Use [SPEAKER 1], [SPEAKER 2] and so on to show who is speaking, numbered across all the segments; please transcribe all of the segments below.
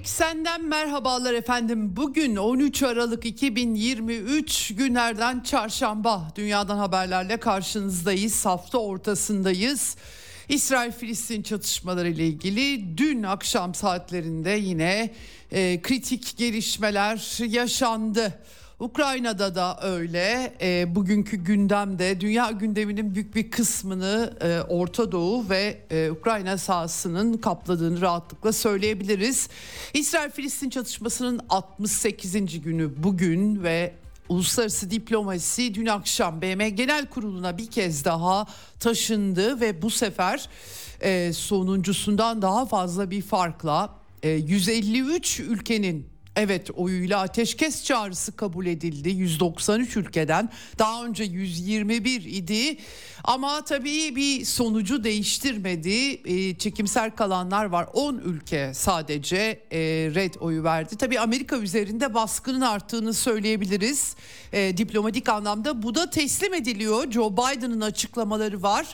[SPEAKER 1] Eksenden merhabalar efendim. Bugün 13 Aralık 2023 günlerden çarşamba. Dünyadan haberlerle karşınızdayız. Hafta ortasındayız. İsrail-Filistin çatışmaları ile ilgili dün akşam saatlerinde yine e, kritik gelişmeler yaşandı. Ukrayna'da da öyle. E, bugünkü gündemde dünya gündeminin büyük bir kısmını e, Orta Doğu ve e, Ukrayna sahasının kapladığını rahatlıkla söyleyebiliriz. İsrail-Filistin çatışmasının 68. günü bugün ve Uluslararası diplomasi dün akşam BM Genel Kurulu'na bir kez daha taşındı ve bu sefer e, sonuncusundan daha fazla bir farkla e, 153 ülkenin Evet oyuyla ateşkes çağrısı kabul edildi. 193 ülkeden. Daha önce 121 idi. Ama tabii bir sonucu değiştirmedi. E, çekimser kalanlar var. 10 ülke sadece e, red oyu verdi. Tabii Amerika üzerinde baskının arttığını söyleyebiliriz. E, diplomatik anlamda bu da teslim ediliyor. Joe Biden'ın açıklamaları var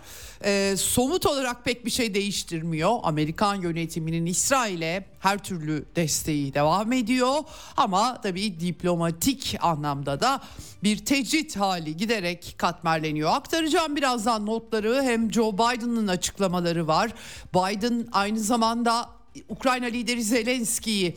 [SPEAKER 1] e, somut olarak pek bir şey değiştirmiyor Amerikan yönetiminin İsrail'e her türlü desteği devam ediyor ama tabii diplomatik anlamda da bir tecrit hali giderek katmerleniyor. Aktaracağım birazdan notları hem Joe Biden'ın açıklamaları var. Biden aynı zamanda Ukrayna lideri Zelenski'yi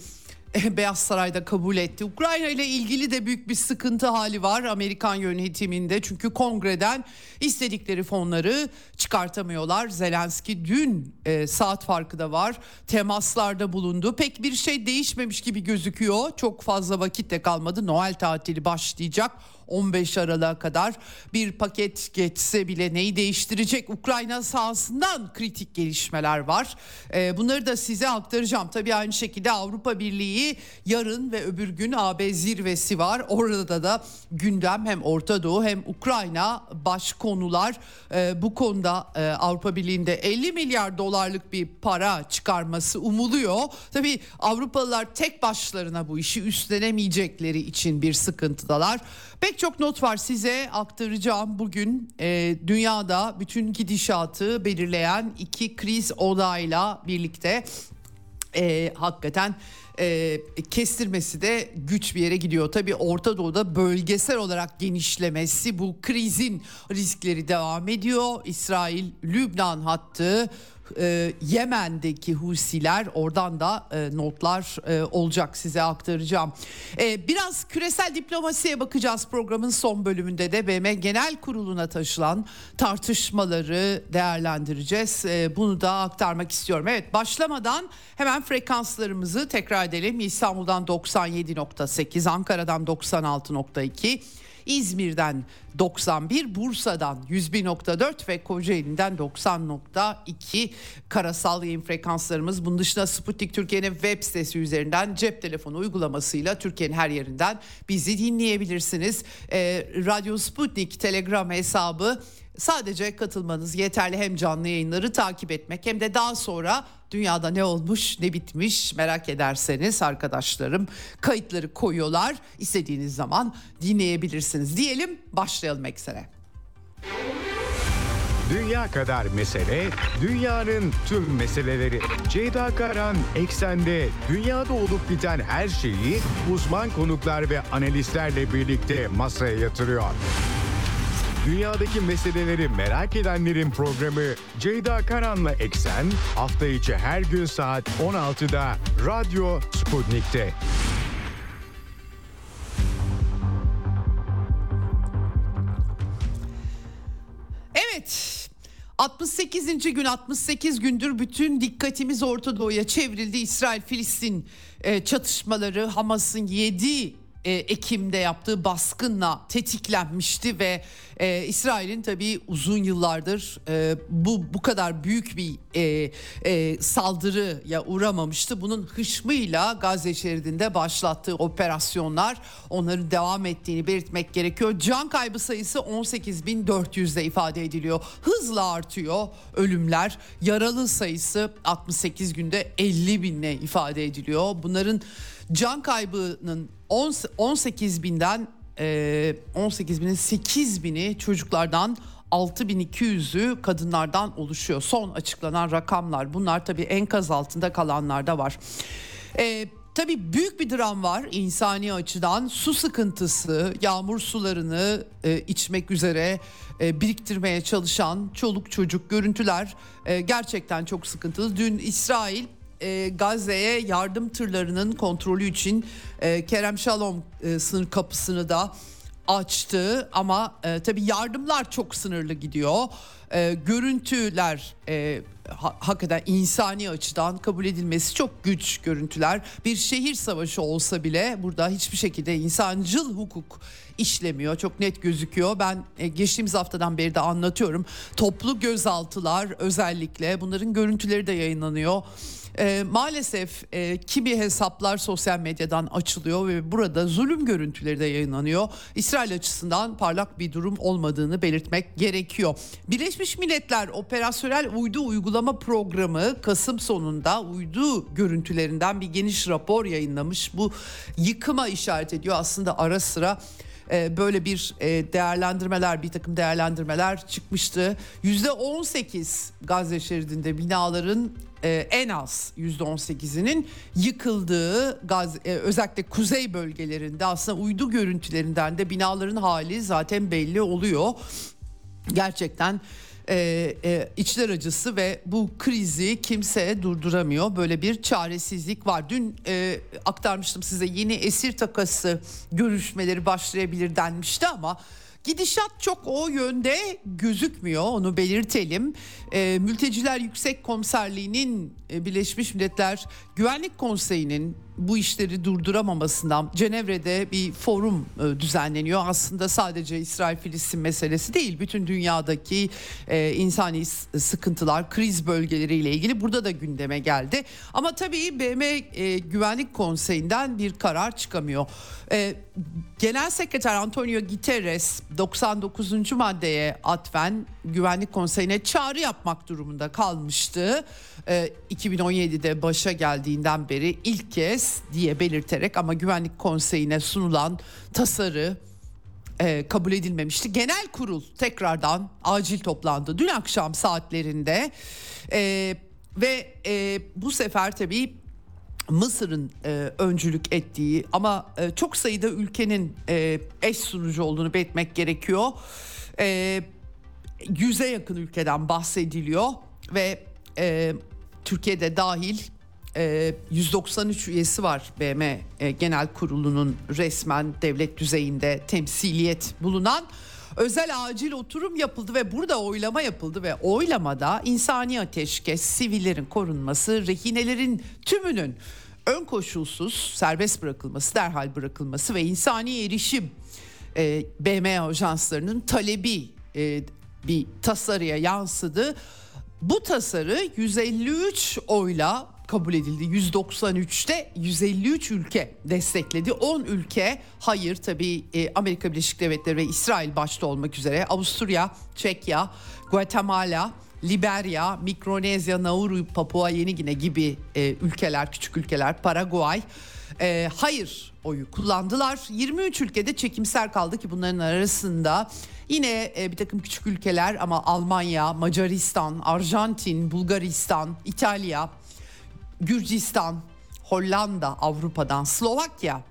[SPEAKER 1] Beyaz Saray'da kabul etti. Ukrayna ile ilgili de büyük bir sıkıntı hali var Amerikan yönetiminde. Çünkü kongreden istedikleri fonları çıkartamıyorlar. Zelenski dün e, saat farkı da var. Temaslarda bulundu. Pek bir şey değişmemiş gibi gözüküyor. Çok fazla vakit de kalmadı. Noel tatili başlayacak. 15 Aralık'a kadar bir paket geçse bile neyi değiştirecek Ukrayna sahasından kritik gelişmeler var. Ee, bunları da size aktaracağım. Tabii aynı şekilde Avrupa Birliği yarın ve öbür gün AB zirvesi var. Orada da gündem hem Orta Doğu hem Ukrayna baş konular. Ee, bu konuda e, Avrupa Birliği'nde 50 milyar dolarlık bir para çıkarması umuluyor. Tabii Avrupalılar tek başlarına bu işi üstlenemeyecekleri için bir sıkıntıdalar. Pek çok not var size aktaracağım bugün e, dünyada bütün gidişatı belirleyen iki kriz odayla birlikte e, hakikaten e, kestirmesi de güç bir yere gidiyor. Tabii Orta Doğu'da bölgesel olarak genişlemesi bu krizin riskleri devam ediyor. İsrail Lübnan hattı e, Yemen'deki Husiler oradan da e, notlar e, olacak size aktaracağım. E, biraz küresel diplomasiye bakacağız programın son bölümünde de BM Genel Kurulu'na taşılan tartışmaları değerlendireceğiz. E, bunu da aktarmak istiyorum. Evet başlamadan hemen frekanslarımızı tekrar edelim. İstanbul'dan 97.8, Ankara'dan 96.2, İzmir'den 91, Bursa'dan 101.4 ve Kocaeli'nden 90.2 karasal yayın frekanslarımız. Bunun dışında Sputnik Türkiye'nin web sitesi üzerinden cep telefonu uygulamasıyla Türkiye'nin her yerinden bizi dinleyebilirsiniz. Ee, Radyo Sputnik Telegram hesabı sadece katılmanız yeterli hem canlı yayınları takip etmek hem de daha sonra dünyada ne olmuş ne bitmiş merak ederseniz arkadaşlarım kayıtları koyuyorlar istediğiniz zaman dinleyebilirsiniz diyelim başlayalım eksene.
[SPEAKER 2] Dünya kadar mesele, dünyanın tüm meseleleri. Ceyda Karan Eksen'de dünyada olup biten her şeyi uzman konuklar ve analistlerle birlikte masaya yatırıyor. Dünyadaki meseleleri merak edenlerin programı Ceyda Karan'la Eksen hafta içi her gün saat 16'da Radyo Sputnik'te.
[SPEAKER 1] Evet 68. gün 68 gündür bütün dikkatimiz Orta Doğu'ya çevrildi. İsrail-Filistin e, çatışmaları Hamas'ın 7 e, Ekim'de yaptığı baskınla tetiklenmişti ve e, İsrail'in tabii uzun yıllardır e, bu bu kadar büyük bir e, e, saldırıya uğramamıştı. Bunun hışmıyla Gazze şeridinde başlattığı operasyonlar onların devam ettiğini belirtmek gerekiyor. Can kaybı sayısı 18.400'de ifade ediliyor. Hızla artıyor ölümler. Yaralı sayısı 68 günde 50 binle ifade ediliyor. Bunların can kaybının 18 binden 18 binin 8 bini çocuklardan 6200'ü kadınlardan oluşuyor. Son açıklanan rakamlar bunlar tabii enkaz altında kalanlar da var. Ee, tabii büyük bir dram var insani açıdan su sıkıntısı yağmur sularını e, içmek üzere e, biriktirmeye çalışan çoluk çocuk görüntüler e, gerçekten çok sıkıntılı. Dün İsrail e, Gazze'ye yardım tırlarının kontrolü için e, Kerem Şalom e, sınır kapısını da açtı ama e, tabii yardımlar çok sınırlı gidiyor. E, görüntüler e, ha, hakikaten insani açıdan kabul edilmesi çok güç görüntüler. Bir şehir savaşı olsa bile burada hiçbir şekilde insancıl hukuk işlemiyor. Çok net gözüküyor. Ben e, geçtiğimiz haftadan beri de anlatıyorum. Toplu gözaltılar özellikle bunların görüntüleri de yayınlanıyor. E, maalesef e, kimi hesaplar sosyal medyadan açılıyor ve burada zulüm görüntüleri de yayınlanıyor. İsrail açısından parlak bir durum olmadığını belirtmek gerekiyor. Birleşmiş Milletler Operasyonel Uydu Uygulama Programı Kasım sonunda uydu görüntülerinden bir geniş rapor yayınlamış. Bu yıkıma işaret ediyor aslında ara sıra e, böyle bir e, değerlendirmeler bir takım değerlendirmeler çıkmıştı. Yüzde 18 Gazze şeridinde binaların e, en az %18'inin yıkıldığı gaz, e, özellikle kuzey bölgelerinde aslında uydu görüntülerinden de binaların hali zaten belli oluyor. Gerçekten e, e, içler acısı ve bu krizi kimse durduramıyor. Böyle bir çaresizlik var. Dün e, aktarmıştım size yeni esir takası görüşmeleri başlayabilir denmişti ama Gidişat çok o yönde gözükmüyor onu belirtelim. E, Mülteciler Yüksek Komiserliği'nin e, Birleşmiş Milletler Güvenlik Konseyi'nin bu işleri durduramamasından Cenevre'de bir forum e, düzenleniyor. Aslında sadece İsrail-Filistin meselesi değil, bütün dünyadaki e, insani sıkıntılar, kriz bölgeleriyle ilgili burada da gündeme geldi. Ama tabii BM e, Güvenlik Konseyi'nden bir karar çıkamıyor. E, Genel Sekreter Antonio Guterres 99. maddeye atfen Güvenlik Konseyi'ne çağrı yapmak durumunda kalmıştı. E, 2017'de başa geldiğinden beri ilk kez diye belirterek ama Güvenlik Konseyi'ne sunulan tasarı e, kabul edilmemişti. Genel kurul tekrardan acil toplandı dün akşam saatlerinde e, ve e, bu sefer tabii Mısır'ın e, öncülük ettiği ama e, çok sayıda ülkenin e, eş sunucu olduğunu belirtmek gerekiyor. E, yüze yakın ülkeden bahsediliyor ve e, Türkiye'de dahil 193 üyesi var BM e, Genel Kurulu'nun resmen devlet düzeyinde temsiliyet bulunan özel acil oturum yapıldı ve burada oylama yapıldı ve oylamada insani ateşkes, sivillerin korunması, rehinelerin tümünün ön koşulsuz serbest bırakılması, derhal bırakılması ve insani erişim e, BM ajanslarının talebi e, bir tasarıya yansıdı. Bu tasarı 153 oyla kabul edildi. 193'te 153 ülke destekledi. 10 ülke hayır tabii e, Amerika Birleşik Devletleri ve İsrail başta olmak üzere Avusturya, Çekya, Guatemala, Liberya, Mikronezya, Nauru, Papua Yeni Gine gibi e, ülkeler, küçük ülkeler, Paraguay e, hayır oyu kullandılar. 23 ülkede çekimser kaldı ki bunların arasında yine e, bir takım küçük ülkeler ama Almanya, Macaristan, Arjantin, Bulgaristan, İtalya, Gürcistan, Hollanda Avrupa'dan, Slovakya,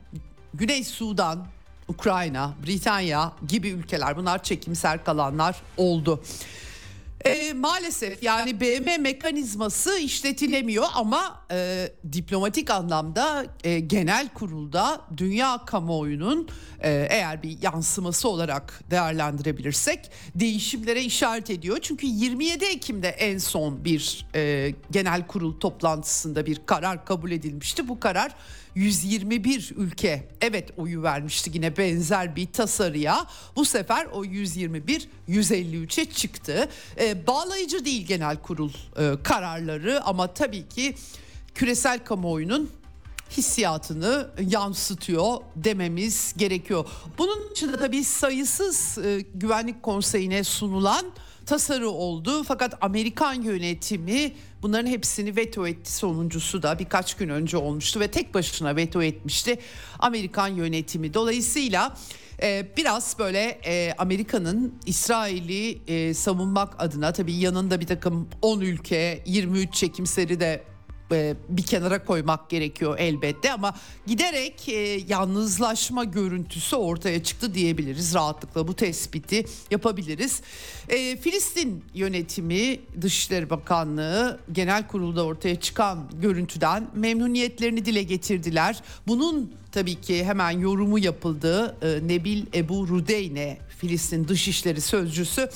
[SPEAKER 1] Güney Sudan, Ukrayna, Britanya gibi ülkeler bunlar çekimser kalanlar oldu. E, maalesef yani BM mekanizması işletilemiyor ama e, diplomatik anlamda e, genel kurulda dünya kamuoyunun e, eğer bir yansıması olarak değerlendirebilirsek değişimlere işaret ediyor. Çünkü 27 Ekim'de en son bir e, genel kurul toplantısında bir karar kabul edilmişti. Bu karar 121 ülke evet oyu vermişti yine benzer bir tasarıya. Bu sefer o 121 153'e çıktı. E, bağlayıcı değil genel kurul e, kararları ama tabii ki küresel kamuoyunun hissiyatını yansıtıyor dememiz gerekiyor. Bunun dışında tabii sayısız e, güvenlik konseyine sunulan tasarı oldu. Fakat Amerikan yönetimi bunların hepsini veto etti. Sonuncusu da birkaç gün önce olmuştu ve tek başına veto etmişti Amerikan yönetimi. Dolayısıyla e, biraz böyle e, Amerika'nın İsrail'i e, savunmak adına tabii yanında bir takım 10 ülke 23 çekimseri de e, bir kenara koymak gerekiyor elbette ama giderek e, yalnızlaşma görüntüsü ortaya çıktı diyebiliriz rahatlıkla bu tespiti yapabiliriz. E, Filistin yönetimi Dışişleri Bakanlığı genel kurulda ortaya çıkan görüntüden memnuniyetlerini dile getirdiler. Bunun tabii ki hemen yorumu yapıldı. Nebil Ebu Rudeyne Filistin Dışişleri Sözcüsü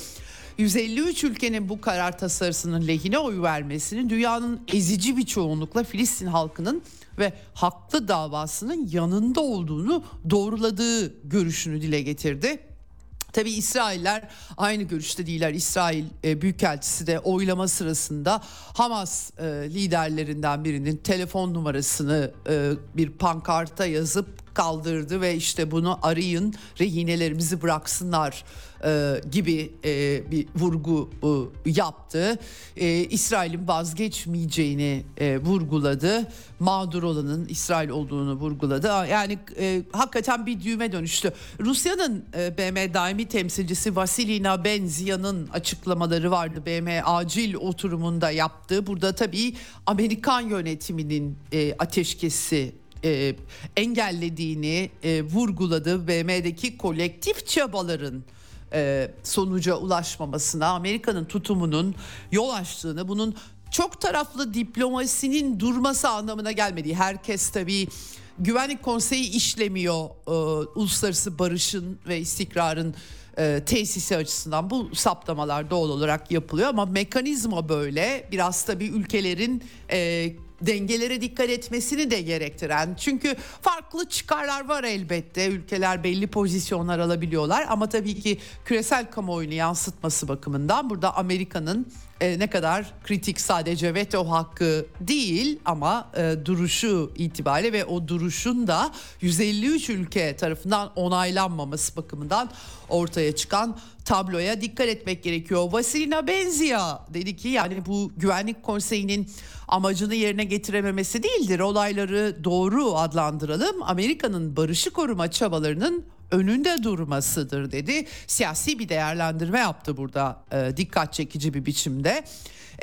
[SPEAKER 1] 153 ülkenin bu karar tasarısının lehine oy vermesinin dünyanın ezici bir çoğunlukla Filistin halkının ve haklı davasının yanında olduğunu doğruladığı görüşünü dile getirdi. Tabi İsrailler aynı görüşte değiller. İsrail e, Büyükelçisi de oylama sırasında Hamas e, liderlerinden birinin telefon numarasını e, bir pankarta yazıp kaldırdı ve işte bunu arayın rehinelerimizi bıraksınlar e, gibi e, bir vurgu e, yaptı. E, İsrail'in vazgeçmeyeceğini e, vurguladı. Mağdur olanın İsrail olduğunu vurguladı. Yani e, hakikaten bir düğme dönüştü. Rusya'nın e, BM daimi temsilcisi Vasilina Benzia'nın açıklamaları vardı. BM acil oturumunda yaptığı. Burada tabii Amerikan yönetiminin e, ateşkesi e, engellediğini e, vurguladı. BM'deki kolektif çabaların e, sonuca ulaşmamasına Amerika'nın tutumunun yol açtığını bunun çok taraflı diplomasinin durması anlamına gelmediği herkes tabii güvenlik konseyi işlemiyor e, uluslararası barışın ve istikrarın e, tesisi açısından bu saptamalar doğal olarak yapılıyor ama mekanizma böyle. Biraz tabii ülkelerin e, dengelere dikkat etmesini de gerektiren. Çünkü farklı çıkarlar var elbette. Ülkeler belli pozisyonlar alabiliyorlar ama tabii ki küresel kamuoyunu yansıtması bakımından burada Amerika'nın e, ne kadar kritik sadece veto hakkı değil ama e, duruşu itibariyle ve o duruşun da 153 ülke tarafından onaylanmaması bakımından ortaya çıkan tabloya dikkat etmek gerekiyor. Vasilina Benzia dedi ki yani bu güvenlik konseyinin amacını yerine getirememesi değildir. Olayları doğru adlandıralım. Amerika'nın barışı koruma çabalarının önünde durmasıdır dedi. Siyasi bir değerlendirme yaptı burada e, dikkat çekici bir biçimde.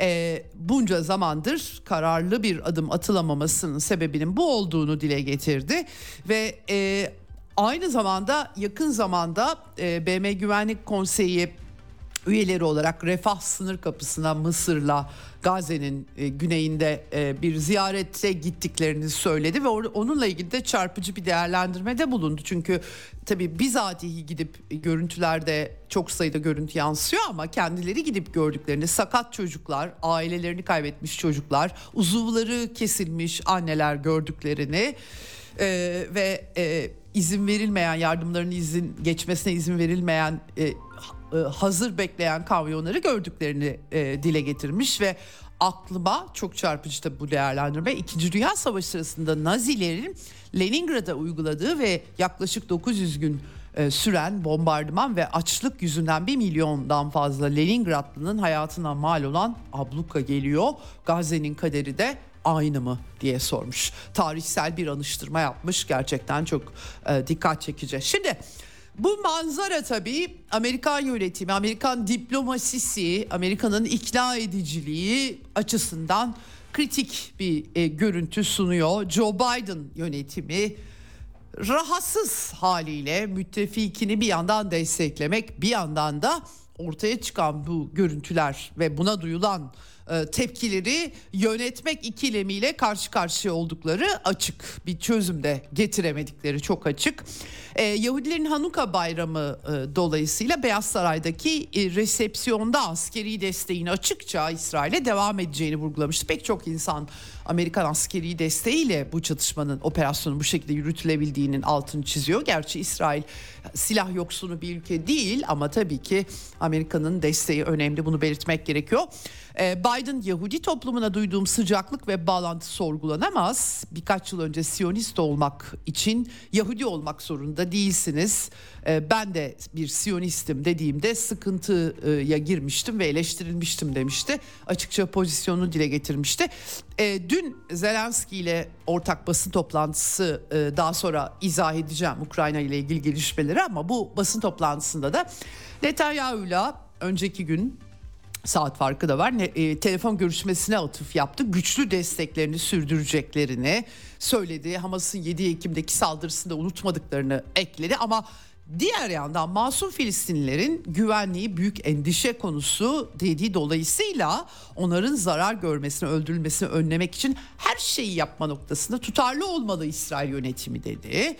[SPEAKER 1] E, bunca zamandır kararlı bir adım atılamamasının sebebinin bu olduğunu dile getirdi ve e, aynı zamanda yakın zamanda e, BM Güvenlik Konseyi üyeleri olarak Refah sınır kapısına Mısır'la Gazze'nin e, güneyinde e, bir ziyarete gittiklerini söyledi ve onunla ilgili de çarpıcı bir değerlendirmede bulundu. Çünkü tabii bizatihi gidip görüntülerde çok sayıda görüntü yansıyor ama kendileri gidip gördüklerini sakat çocuklar, ailelerini kaybetmiş çocuklar, uzuvları kesilmiş anneler gördüklerini e, ve izin verilmeyen yardımların izin geçmesine izin verilmeyen e, hazır bekleyen kamyonları gördüklerini e, dile getirmiş ve aklıma çok çarpıcı da bu değerlendirme. İkinci Dünya Savaşı sırasında Nazilerin Leningrad'a uyguladığı ve yaklaşık 900 gün e, süren bombardıman ve açlık yüzünden 1 milyondan fazla Leningradlı'nın hayatına mal olan abluka geliyor. Gazze'nin kaderi de aynı mı diye sormuş. Tarihsel bir anıştırma yapmış gerçekten çok dikkat çekici. Şimdi bu manzara tabii Amerikan yönetimi, Amerikan diplomasisi, Amerika'nın ikna ediciliği açısından kritik bir e, görüntü sunuyor. Joe Biden yönetimi rahatsız haliyle müttefikini bir yandan desteklemek, bir yandan da ortaya çıkan bu görüntüler ve buna duyulan e, tepkileri yönetmek ikilemiyle karşı karşıya oldukları açık. Bir çözüm de getiremedikleri çok açık. Ee, Yahudilerin Hanuka bayramı e, dolayısıyla Beyaz Saray'daki e, resepsiyonda askeri desteğin açıkça İsrail'e devam edeceğini vurgulamıştı. Pek çok insan Amerikan askeri desteğiyle bu çatışmanın operasyonun bu şekilde yürütülebildiğinin altını çiziyor. Gerçi İsrail silah yoksunu bir ülke değil ama tabii ki Amerika'nın desteği önemli bunu belirtmek gerekiyor. Ee, Biden Yahudi toplumuna duyduğum sıcaklık ve bağlantı sorgulanamaz. Birkaç yıl önce Siyonist olmak için Yahudi olmak zorunda değilsiniz. Ee, ben de bir Siyonistim dediğimde sıkıntıya girmiştim ve eleştirilmiştim demişti. Açıkça pozisyonunu dile getirmişti. Ee, dün Zelenski ile ortak basın toplantısı e, daha sonra izah edeceğim Ukrayna ile ilgili gelişmeleri ama bu basın toplantısında da Netanyahu'yla önceki gün saat farkı da var. Ne, e, telefon görüşmesine atıf yaptı. Güçlü desteklerini sürdüreceklerini söyledi. Hamas'ın 7 Ekim'deki saldırısında unutmadıklarını ekledi ama diğer yandan masum Filistinlilerin güvenliği büyük endişe konusu dediği dolayısıyla onların zarar görmesini, öldürülmesini önlemek için her şeyi yapma noktasında tutarlı olmalı İsrail yönetimi dedi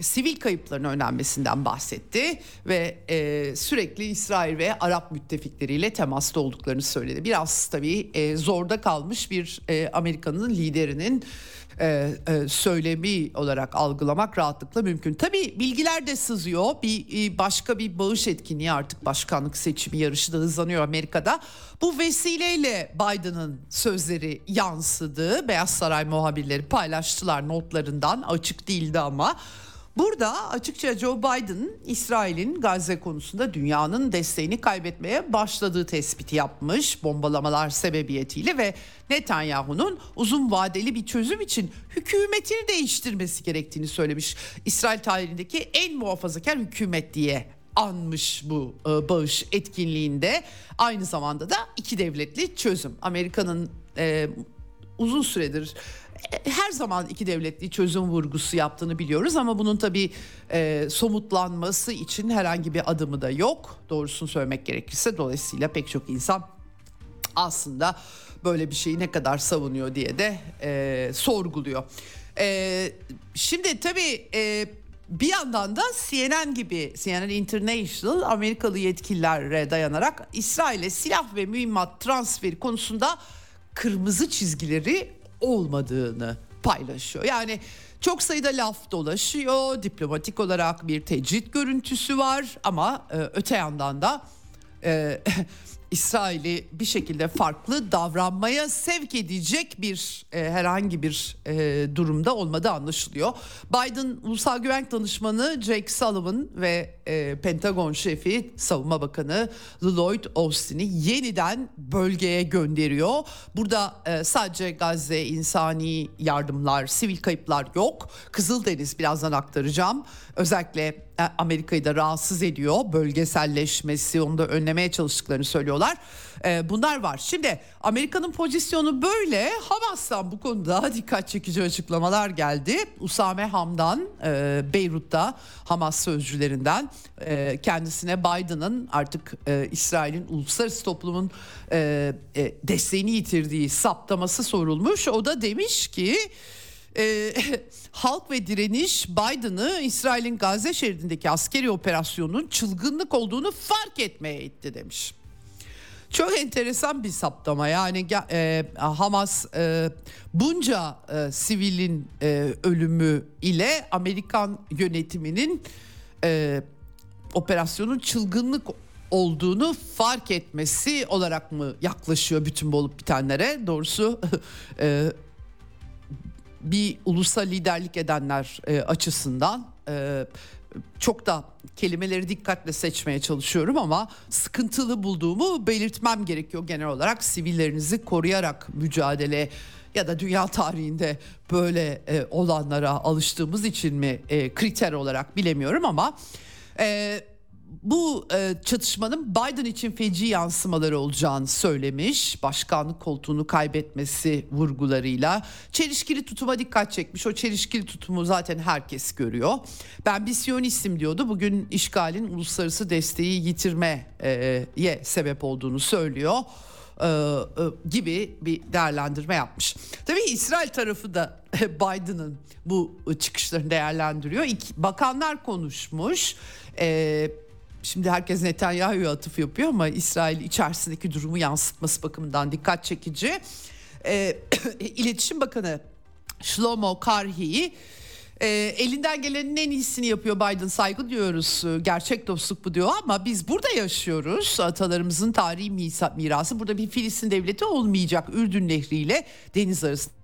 [SPEAKER 1] sivil kayıpların önlenmesinden bahsetti ve e, sürekli İsrail ve Arap müttefikleriyle temasta olduklarını söyledi. Biraz tabii e, zorda kalmış bir e, Amerika'nın liderinin e, e, söylemi olarak algılamak rahatlıkla mümkün. Tabii bilgiler de sızıyor. Bir e, başka bir bağış etkinliği artık başkanlık seçimi yarışı da hızlanıyor Amerika'da. Bu vesileyle Biden'ın sözleri yansıdı. Beyaz Saray muhabirleri paylaştılar notlarından. Açık değildi ama. Burada açıkça Joe Biden İsrail'in Gazze konusunda dünyanın desteğini kaybetmeye başladığı tespiti yapmış bombalamalar sebebiyetiyle ve Netanyahu'nun uzun vadeli bir çözüm için hükümetini değiştirmesi gerektiğini söylemiş. İsrail tarihindeki en muhafazakar hükümet diye anmış bu e, bağış etkinliğinde. Aynı zamanda da iki devletli çözüm. Amerika'nın e, uzun süredir her zaman iki devletli çözüm vurgusu yaptığını biliyoruz ama bunun tabii e, somutlanması için herhangi bir adımı da yok. Doğrusunu söylemek gerekirse dolayısıyla pek çok insan aslında böyle bir şeyi ne kadar savunuyor diye de e, sorguluyor. E, şimdi tabii e, bir yandan da CNN gibi CNN International Amerikalı yetkililere dayanarak İsrail'e silah ve mühimmat transferi konusunda kırmızı çizgileri olmadığını paylaşıyor. Yani çok sayıda laf dolaşıyor, diplomatik olarak bir tecrit görüntüsü var ama e, öte yandan da e, İsrail'i bir şekilde farklı davranmaya sevk edecek bir e, herhangi bir e, durumda olmadığı anlaşılıyor. Biden Ulusal Güvenlik Danışmanı Jake Sullivan ve e, Pentagon şefi Savunma Bakanı Lloyd Austin'i yeniden bölgeye gönderiyor. Burada e, sadece Gazze insani yardımlar, sivil kayıplar yok. Kızıldeniz birazdan aktaracağım. Özellikle e, Amerika'yı da rahatsız ediyor. Bölgeselleşmesi onu da önlemeye çalıştıklarını söylüyorlar. E, bunlar var. Şimdi Amerika'nın pozisyonu böyle. Hamas'tan bu konuda dikkat çekici açıklamalar geldi. Usame Hamdan e, Beyrut'ta Hamas sözcülerinden kendisine Biden'ın artık İsrail'in uluslararası toplumun desteğini yitirdiği saptaması sorulmuş. O da demiş ki e, halk ve direniş Biden'ı İsrail'in Gazze şeridindeki askeri operasyonun çılgınlık olduğunu fark etmeye itti demiş. Çok enteresan bir saptama. Yani e, Hamas e, bunca e, sivilin e, ölümü ile Amerikan yönetiminin e, operasyonun çılgınlık olduğunu fark etmesi olarak mı yaklaşıyor bütün bu olup bitenlere? Doğrusu e, bir ulusal liderlik edenler e, açısından e, çok da kelimeleri dikkatle seçmeye çalışıyorum ama sıkıntılı bulduğumu belirtmem gerekiyor genel olarak. Sivillerinizi koruyarak mücadele ya da dünya tarihinde böyle e, olanlara alıştığımız için mi e, kriter olarak bilemiyorum ama e, bu e, çatışmanın Biden için feci yansımaları olacağını söylemiş. Başkanlık koltuğunu kaybetmesi vurgularıyla çelişkili tutuma dikkat çekmiş. O çelişkili tutumu zaten herkes görüyor. Ben bir siyonistim diyordu. Bugün işgalin uluslararası desteği yitirmeye sebep olduğunu söylüyor. E, e, gibi bir değerlendirme yapmış. Tabii İsrail tarafı da Biden'ın bu çıkışlarını değerlendiriyor. İki, bakanlar konuşmuş. E, şimdi herkes Netanyahu'ya atıf yapıyor ama İsrail içerisindeki durumu yansıtması bakımından dikkat çekici. İletişim Bakanı Shlomo Karhi'yi e, elinden gelenin en iyisini yapıyor Biden saygı diyoruz e, gerçek dostluk bu diyor ama biz burada yaşıyoruz. Atalarımızın tarihi mirası. Burada bir Filistin devleti olmayacak Ürdün Nehri ile deniz arasında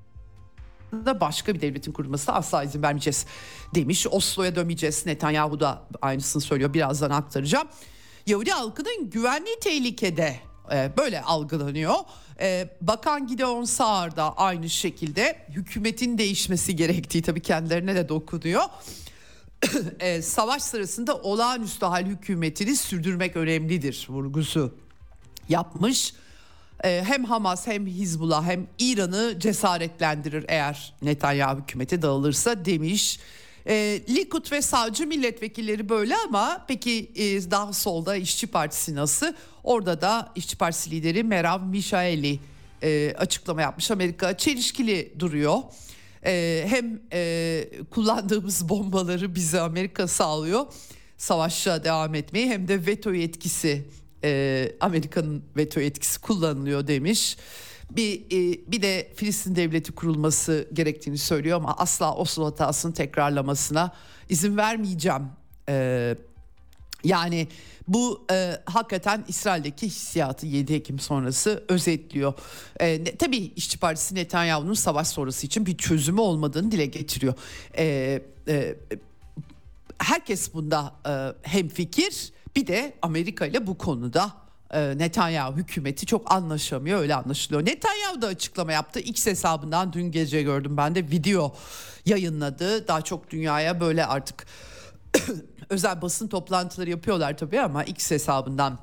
[SPEAKER 1] başka bir devletin kurulmasına asla izin vermeyeceğiz demiş. Oslo'ya dönmeyeceğiz. Netanyahu da aynısını söylüyor. Birazdan aktaracağım. Yahudi halkının güvenliği tehlikede e, böyle algılanıyor. E, Bakan Gideon Sağır da aynı şekilde hükümetin değişmesi gerektiği tabii kendilerine de dokunuyor. e, savaş sırasında olağanüstü hal hükümetini sürdürmek önemlidir vurgusu yapmış. E, hem Hamas hem Hizbullah hem İran'ı cesaretlendirir eğer Netanyahu hükümeti dağılırsa demiş. E, Likud ve savcı milletvekilleri böyle ama peki e, daha solda İşçi Partisi nasıl? Orada da İşçi Partisi lideri Merav Mişaeli e, açıklama yapmış. Amerika çelişkili duruyor. E, hem e, kullandığımız bombaları bize Amerika sağlıyor savaşa devam etmeyi hem de veto yetkisi e, Amerika'nın veto yetkisi kullanılıyor demiş bir e, bir de Filistin devleti kurulması gerektiğini söylüyor ama asla Oslo hatasını tekrarlamasına izin vermeyeceğim. E, yani bu e, hakikaten İsrail'deki hissiyatı 7 Ekim sonrası özetliyor. E, ne, tabii İşçi Partisi Netanyahu'nun savaş sonrası için bir çözümü olmadığını dile getiriyor. E, e, herkes bunda e, hemfikir. Bir de Amerika ile bu konuda e, Netanyahu hükümeti çok anlaşamıyor öyle anlaşılıyor. Netanyahu da açıklama yaptı X hesabından dün gece gördüm ben de video yayınladı. Daha çok dünyaya böyle artık özel basın toplantıları yapıyorlar tabii ama X hesabından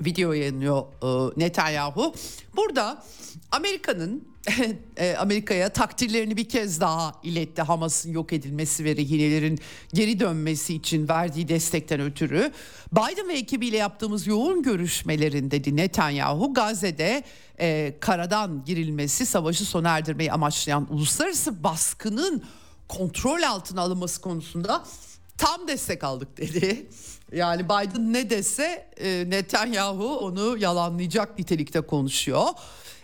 [SPEAKER 1] video yayınlıyor e, Netanyahu. Burada Amerika'nın e, Amerika'ya takdirlerini bir kez daha iletti Hamas'ın yok edilmesi ve rehinelerin geri dönmesi için verdiği destekten ötürü. Biden ve ekibiyle yaptığımız yoğun görüşmelerin dedi Netanyahu Gazze'de e, karadan girilmesi savaşı sona erdirmeyi amaçlayan uluslararası baskının kontrol altına alınması konusunda tam destek aldık dedi. Yani Biden ne dese e, Netanyahu onu yalanlayacak nitelikte konuşuyor.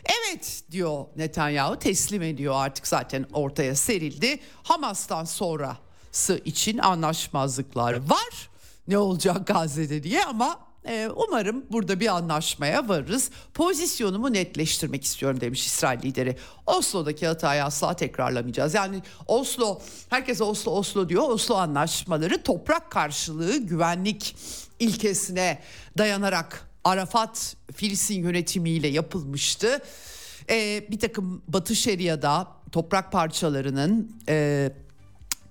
[SPEAKER 1] Evet diyor Netanyahu teslim ediyor artık zaten ortaya serildi. Hamas'tan sonrası için anlaşmazlıklar var. Ne olacak Gazze'de diye ama e, umarım burada bir anlaşmaya varırız. Pozisyonumu netleştirmek istiyorum demiş İsrail lideri. Oslo'daki hatayı asla tekrarlamayacağız. Yani Oslo, herkes Oslo Oslo diyor. Oslo anlaşmaları toprak karşılığı güvenlik ilkesine dayanarak Arafat Filistin yönetimiyle yapılmıştı. Ee, bir takım Batı Şeria'da toprak parçalarının e,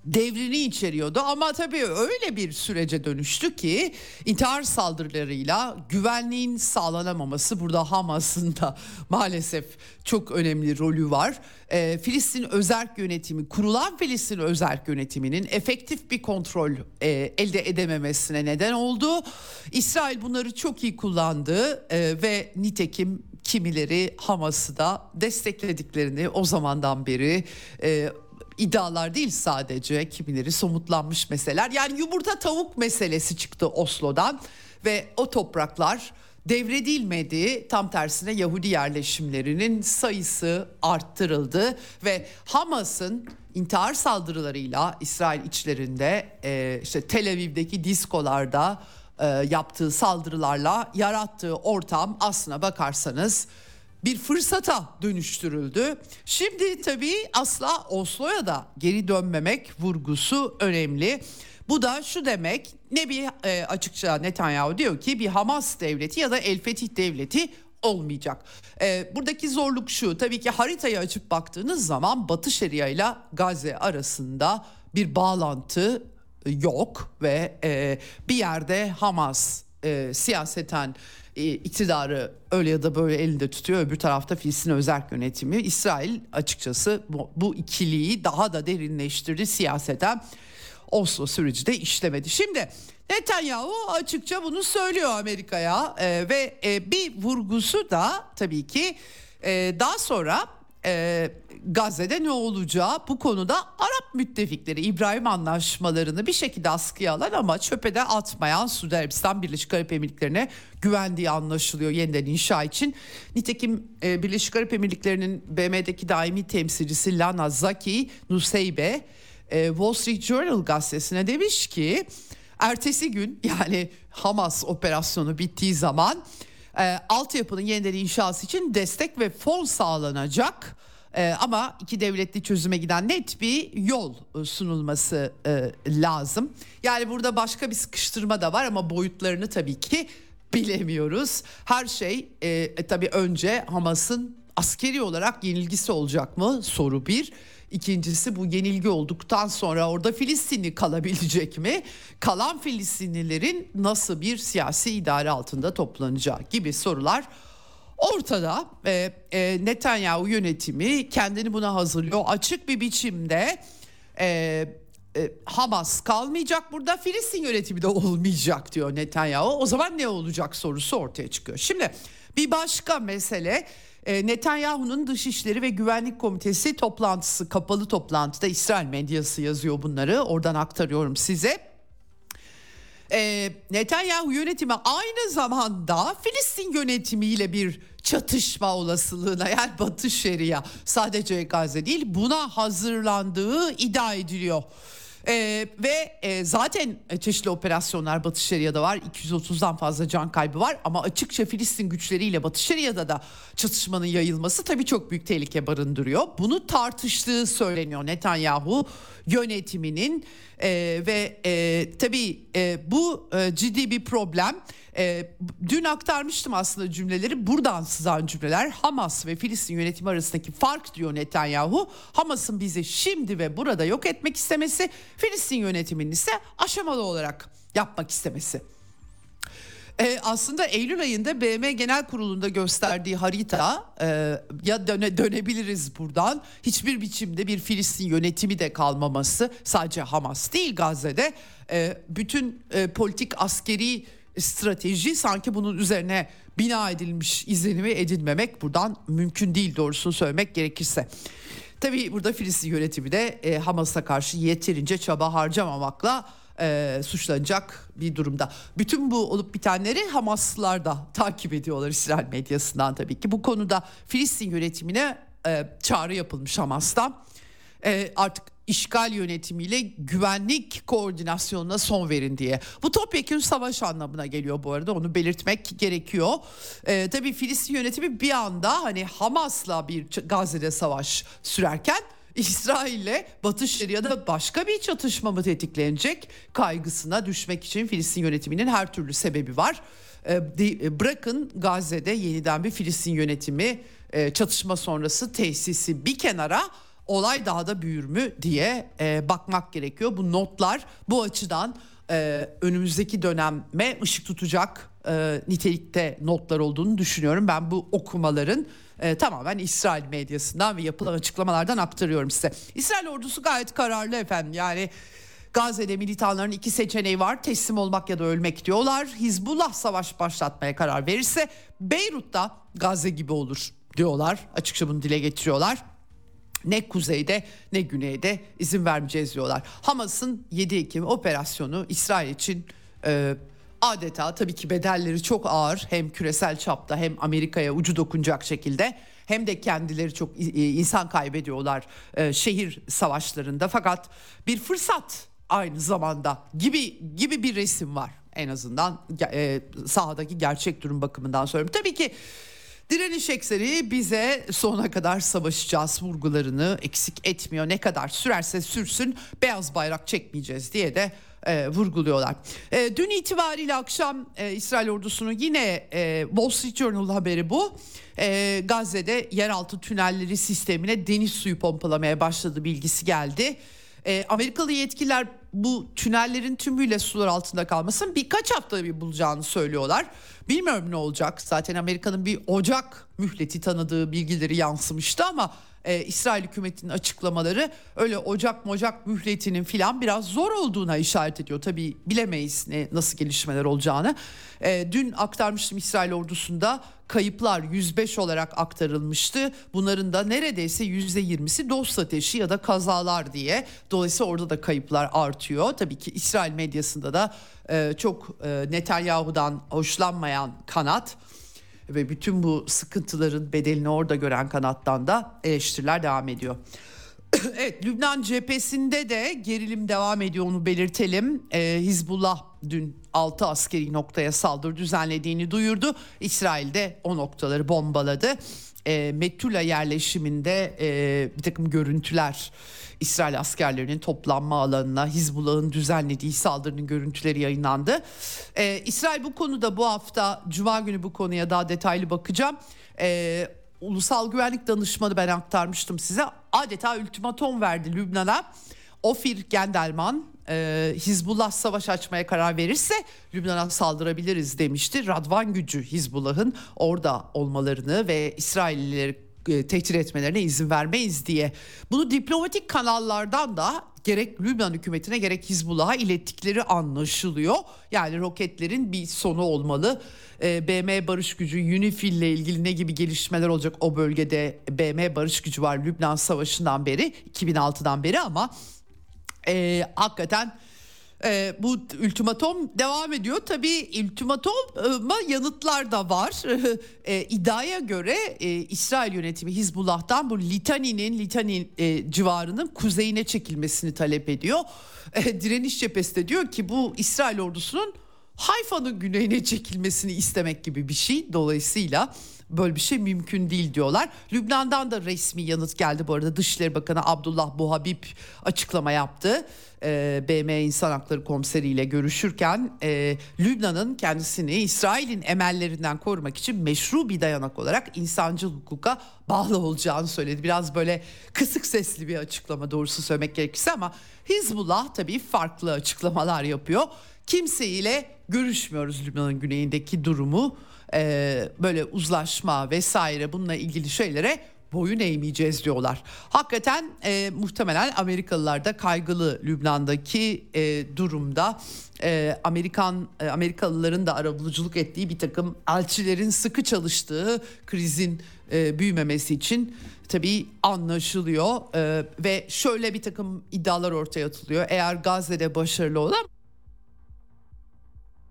[SPEAKER 1] devrini içeriyordu ama tabii öyle bir sürece dönüştü ki intihar saldırılarıyla güvenliğin sağlanamaması burada Hamas'ın da maalesef çok önemli rolü var. Ee, Filistin özerk yönetimi kurulan Filistin özerk yönetiminin efektif bir kontrol e, elde edememesine neden oldu. İsrail bunları çok iyi kullandı e, ve nitekim kimileri Hamas'ı da desteklediklerini o zamandan beri e, iddialar değil sadece kimileri somutlanmış meseleler. Yani yumurta tavuk meselesi çıktı Oslo'dan ve o topraklar devredilmedi. Tam tersine Yahudi yerleşimlerinin sayısı arttırıldı ve Hamas'ın intihar saldırılarıyla İsrail içlerinde e, işte Tel Aviv'deki diskolarda e, yaptığı saldırılarla yarattığı ortam aslına bakarsanız bir fırsata dönüştürüldü. Şimdi tabii asla Oslo'ya da geri dönmemek vurgusu önemli. Bu da şu demek ne bir e, açıkça Netanyahu diyor ki bir Hamas devleti ya da El Fetih devleti olmayacak. E, buradaki zorluk şu tabii ki haritayı açıp baktığınız zaman Batı Şeria ile Gazze arasında bir bağlantı yok ve e, bir yerde Hamas e, siyaseten e, iktidarı öyle ya da böyle elinde tutuyor. Öbür tarafta Filistin özel yönetimi. İsrail açıkçası bu, bu ikiliği daha da derinleştirdi siyaseten. Oslo süreci de işlemedi. Şimdi Netanyahu açıkça bunu söylüyor Amerika'ya e, ve e, bir vurgusu da tabii ki e, daha sonra e, Gazze'de ne olacağı bu konuda Arap müttefikleri İbrahim anlaşmalarını bir şekilde askıya alan ama çöpe de atmayan Suudi Arabistan Birleşik Arap Emirlikleri'ne güvendiği anlaşılıyor yeniden inşa için. Nitekim e, Birleşik Arap Emirlikleri'nin BM'deki daimi temsilcisi Lana Zaki Nuseybe e, Wall Street Journal gazetesine demiş ki ertesi gün yani Hamas operasyonu bittiği zaman e, altyapının yeniden inşası için destek ve fon sağlanacak. E, ama iki devletli çözüme giden net bir yol e, sunulması e, lazım. Yani burada başka bir sıkıştırma da var ama boyutlarını tabii ki bilemiyoruz. Her şey e, e, tabii önce Hamas'ın askeri olarak yenilgisi olacak mı soru bir. İkincisi bu yenilgi olduktan sonra orada Filistinli kalabilecek mi? Kalan Filistinlilerin nasıl bir siyasi idare altında toplanacağı gibi sorular ortada. E, e, Netanyahu yönetimi kendini buna hazırlıyor. Açık bir biçimde e, e, Hamas kalmayacak burada Filistin yönetimi de olmayacak diyor Netanyahu. O zaman ne olacak sorusu ortaya çıkıyor. Şimdi bir başka mesele Netanyahu'nun Dışişleri ve Güvenlik Komitesi toplantısı kapalı toplantıda İsrail medyası yazıyor bunları oradan aktarıyorum size. E, Netanyahu yönetimi aynı zamanda Filistin yönetimiyle bir çatışma olasılığına yani Batı Şeria sadece Gazze değil buna hazırlandığı iddia ediliyor. Ee, ve e, zaten çeşitli operasyonlar Batı Şeria'da var. 230'dan fazla can kaybı var ama açıkça Filistin güçleriyle Batı Şeria'da da çatışmanın yayılması tabii çok büyük tehlike barındırıyor. Bunu tartıştığı söyleniyor Netanyahu yönetiminin e, ve e, tabii e, bu e, ciddi bir problem. E, dün aktarmıştım aslında cümleleri buradan sızan cümleler Hamas ve Filistin yönetimi arasındaki fark diyor Netanyahu. Hamas'ın bizi şimdi ve burada yok etmek istemesi Filistin yönetiminin ise aşamalı olarak yapmak istemesi. E, aslında Eylül ayında BM Genel Kurulu'nda gösterdiği harita e, ya döne, dönebiliriz buradan. Hiçbir biçimde bir Filistin yönetimi de kalmaması sadece Hamas değil Gazze'de. E, bütün e, politik askeri strateji sanki bunun üzerine bina edilmiş izlenimi edinmemek buradan mümkün değil doğrusunu söylemek gerekirse. Tabii burada Filistin yönetimi de e, Hamas'a karşı yeterince çaba harcamamakla e, suçlanacak bir durumda. Bütün bu olup bitenleri Hamaslılar da takip ediyorlar İsrail medyasından tabii ki. Bu konuda Filistin yönetimine e, çağrı yapılmış Hamas'tan. E, artık işgal yönetimiyle güvenlik koordinasyonuna son verin diye. Bu topyekun savaş anlamına geliyor bu arada onu belirtmek gerekiyor. Ee, tabii Filistin yönetimi bir anda hani Hamas'la bir Gazze'de savaş sürerken İsrail'le Batı Şeria'da başka bir çatışma mı tetiklenecek kaygısına düşmek için Filistin yönetiminin her türlü sebebi var. Ee, bırakın Gazze'de yeniden bir Filistin yönetimi e, çatışma sonrası tesisi bir kenara olay daha da büyür mü diye e, bakmak gerekiyor. Bu notlar bu açıdan e, önümüzdeki döneme ışık tutacak e, nitelikte notlar olduğunu düşünüyorum. Ben bu okumaların e, tamamen İsrail medyasından ve yapılan açıklamalardan aktarıyorum size. İsrail ordusu gayet kararlı efendim yani... Gazze'de militanların iki seçeneği var. Teslim olmak ya da ölmek diyorlar. Hizbullah savaş başlatmaya karar verirse Beyrut'ta Gazze gibi olur diyorlar. Açıkça bunu dile getiriyorlar. Ne kuzeyde ne güneyde izin vermeyeceğiz diyorlar. Hamas'ın 7 Ekim operasyonu İsrail için e, adeta tabii ki bedelleri çok ağır. Hem küresel çapta hem Amerika'ya ucu dokunacak şekilde hem de kendileri çok insan kaybediyorlar e, şehir savaşlarında. Fakat bir fırsat aynı zamanda gibi gibi bir resim var en azından e, sahadaki gerçek durum bakımından söylüyorum. Tabii ki Direniş ekseri bize sona kadar savaşacağız vurgularını eksik etmiyor. Ne kadar sürerse sürsün beyaz bayrak çekmeyeceğiz diye de e, vurguluyorlar. E, dün itibariyle akşam e, İsrail ordusunu yine e, Wall Street Journal haberi bu. E, Gazze'de yeraltı tünelleri sistemine deniz suyu pompalamaya başladı bilgisi geldi. E, Amerikalı yetkililer bu tünellerin tümüyle sular altında kalmasın birkaç hafta bir bulacağını söylüyorlar. Bilmiyorum ne olacak. Zaten Amerika'nın bir Ocak mühleti tanıdığı bilgileri yansımıştı ama e, İsrail hükümetinin açıklamaları öyle Ocak Mocak mühletinin filan biraz zor olduğuna işaret ediyor. Tabii bilemeyiz ne nasıl gelişmeler olacağını. E, dün aktarmıştım İsrail ordusunda kayıplar 105 olarak aktarılmıştı. Bunların da neredeyse %20'si dost ateşi ya da kazalar diye. Dolayısıyla orada da kayıplar artıyor. Tabii ki İsrail medyasında da e, çok e, Netanyahu'dan hoşlanmayan kanat ve bütün bu sıkıntıların bedelini orada gören kanattan da eleştiriler devam ediyor. evet Lübnan cephesinde de gerilim devam ediyor onu belirtelim. Ee, Hizbullah dün 6 askeri noktaya saldırı düzenlediğini duyurdu. İsrail de o noktaları bombaladı. Ee, Metula yerleşiminde e, bir takım görüntüler İsrail askerlerinin toplanma alanına Hizbullah'ın düzenlediği saldırının görüntüleri yayınlandı. Ee, İsrail bu konuda bu hafta Cuma günü bu konuya daha detaylı bakacağım. Ee, Ulusal Güvenlik Danışmanı ben aktarmıştım size adeta ultimatom verdi Lübnan'a. Ofir Gendelman e, Hizbullah savaş açmaya karar verirse Lübnan'a saldırabiliriz demişti. Radvan gücü Hizbullah'ın orada olmalarını ve İsraillileri e, tehdit etmelerine izin vermeyiz diye. Bunu diplomatik kanallardan da gerek Lübnan hükümetine gerek Hizbullah'a ilettikleri anlaşılıyor. Yani roketlerin bir sonu olmalı. E, BM barış gücü UNIFIL ile ilgili ne gibi gelişmeler olacak o bölgede BM barış gücü var Lübnan savaşından beri 2006'dan beri ama e, hakikaten e, bu ultimatom devam ediyor. Tabii ultimatoma yanıtlar da var. e, iddiaya göre e, İsrail yönetimi Hizbullah'tan bu Litani'nin Litani e, civarının kuzeyine çekilmesini talep ediyor. E, direniş cephesi de diyor ki bu İsrail ordusunun Hayfa'nın güneyine çekilmesini istemek gibi bir şey. Dolayısıyla böyle bir şey mümkün değil diyorlar. Lübnan'dan da resmi yanıt geldi bu arada. Dışişleri Bakanı Abdullah Buhabib açıklama yaptı. Ee, BM İnsan Hakları Komiseri ile görüşürken e, Lübnan'ın kendisini İsrail'in emellerinden korumak için meşru bir dayanak olarak insancıl hukuka bağlı olacağını söyledi. Biraz böyle kısık sesli bir açıklama doğrusu söylemek gerekirse ama Hizbullah tabii farklı açıklamalar yapıyor. Kimseyle görüşmüyoruz Lübnan'ın güneyindeki durumu e, böyle uzlaşma vesaire bununla ilgili şeylere boyun eğmeyeceğiz diyorlar. Hakikaten e, muhtemelen Amerikalılar da kaygılı Lübnan'daki e, durumda. E, Amerikan e, Amerikalıların da arabuluculuk ettiği bir takım elçilerin sıkı çalıştığı krizin e, büyümemesi için tabii anlaşılıyor e, ve şöyle bir takım iddialar ortaya atılıyor. Eğer Gazze'de başarılı olan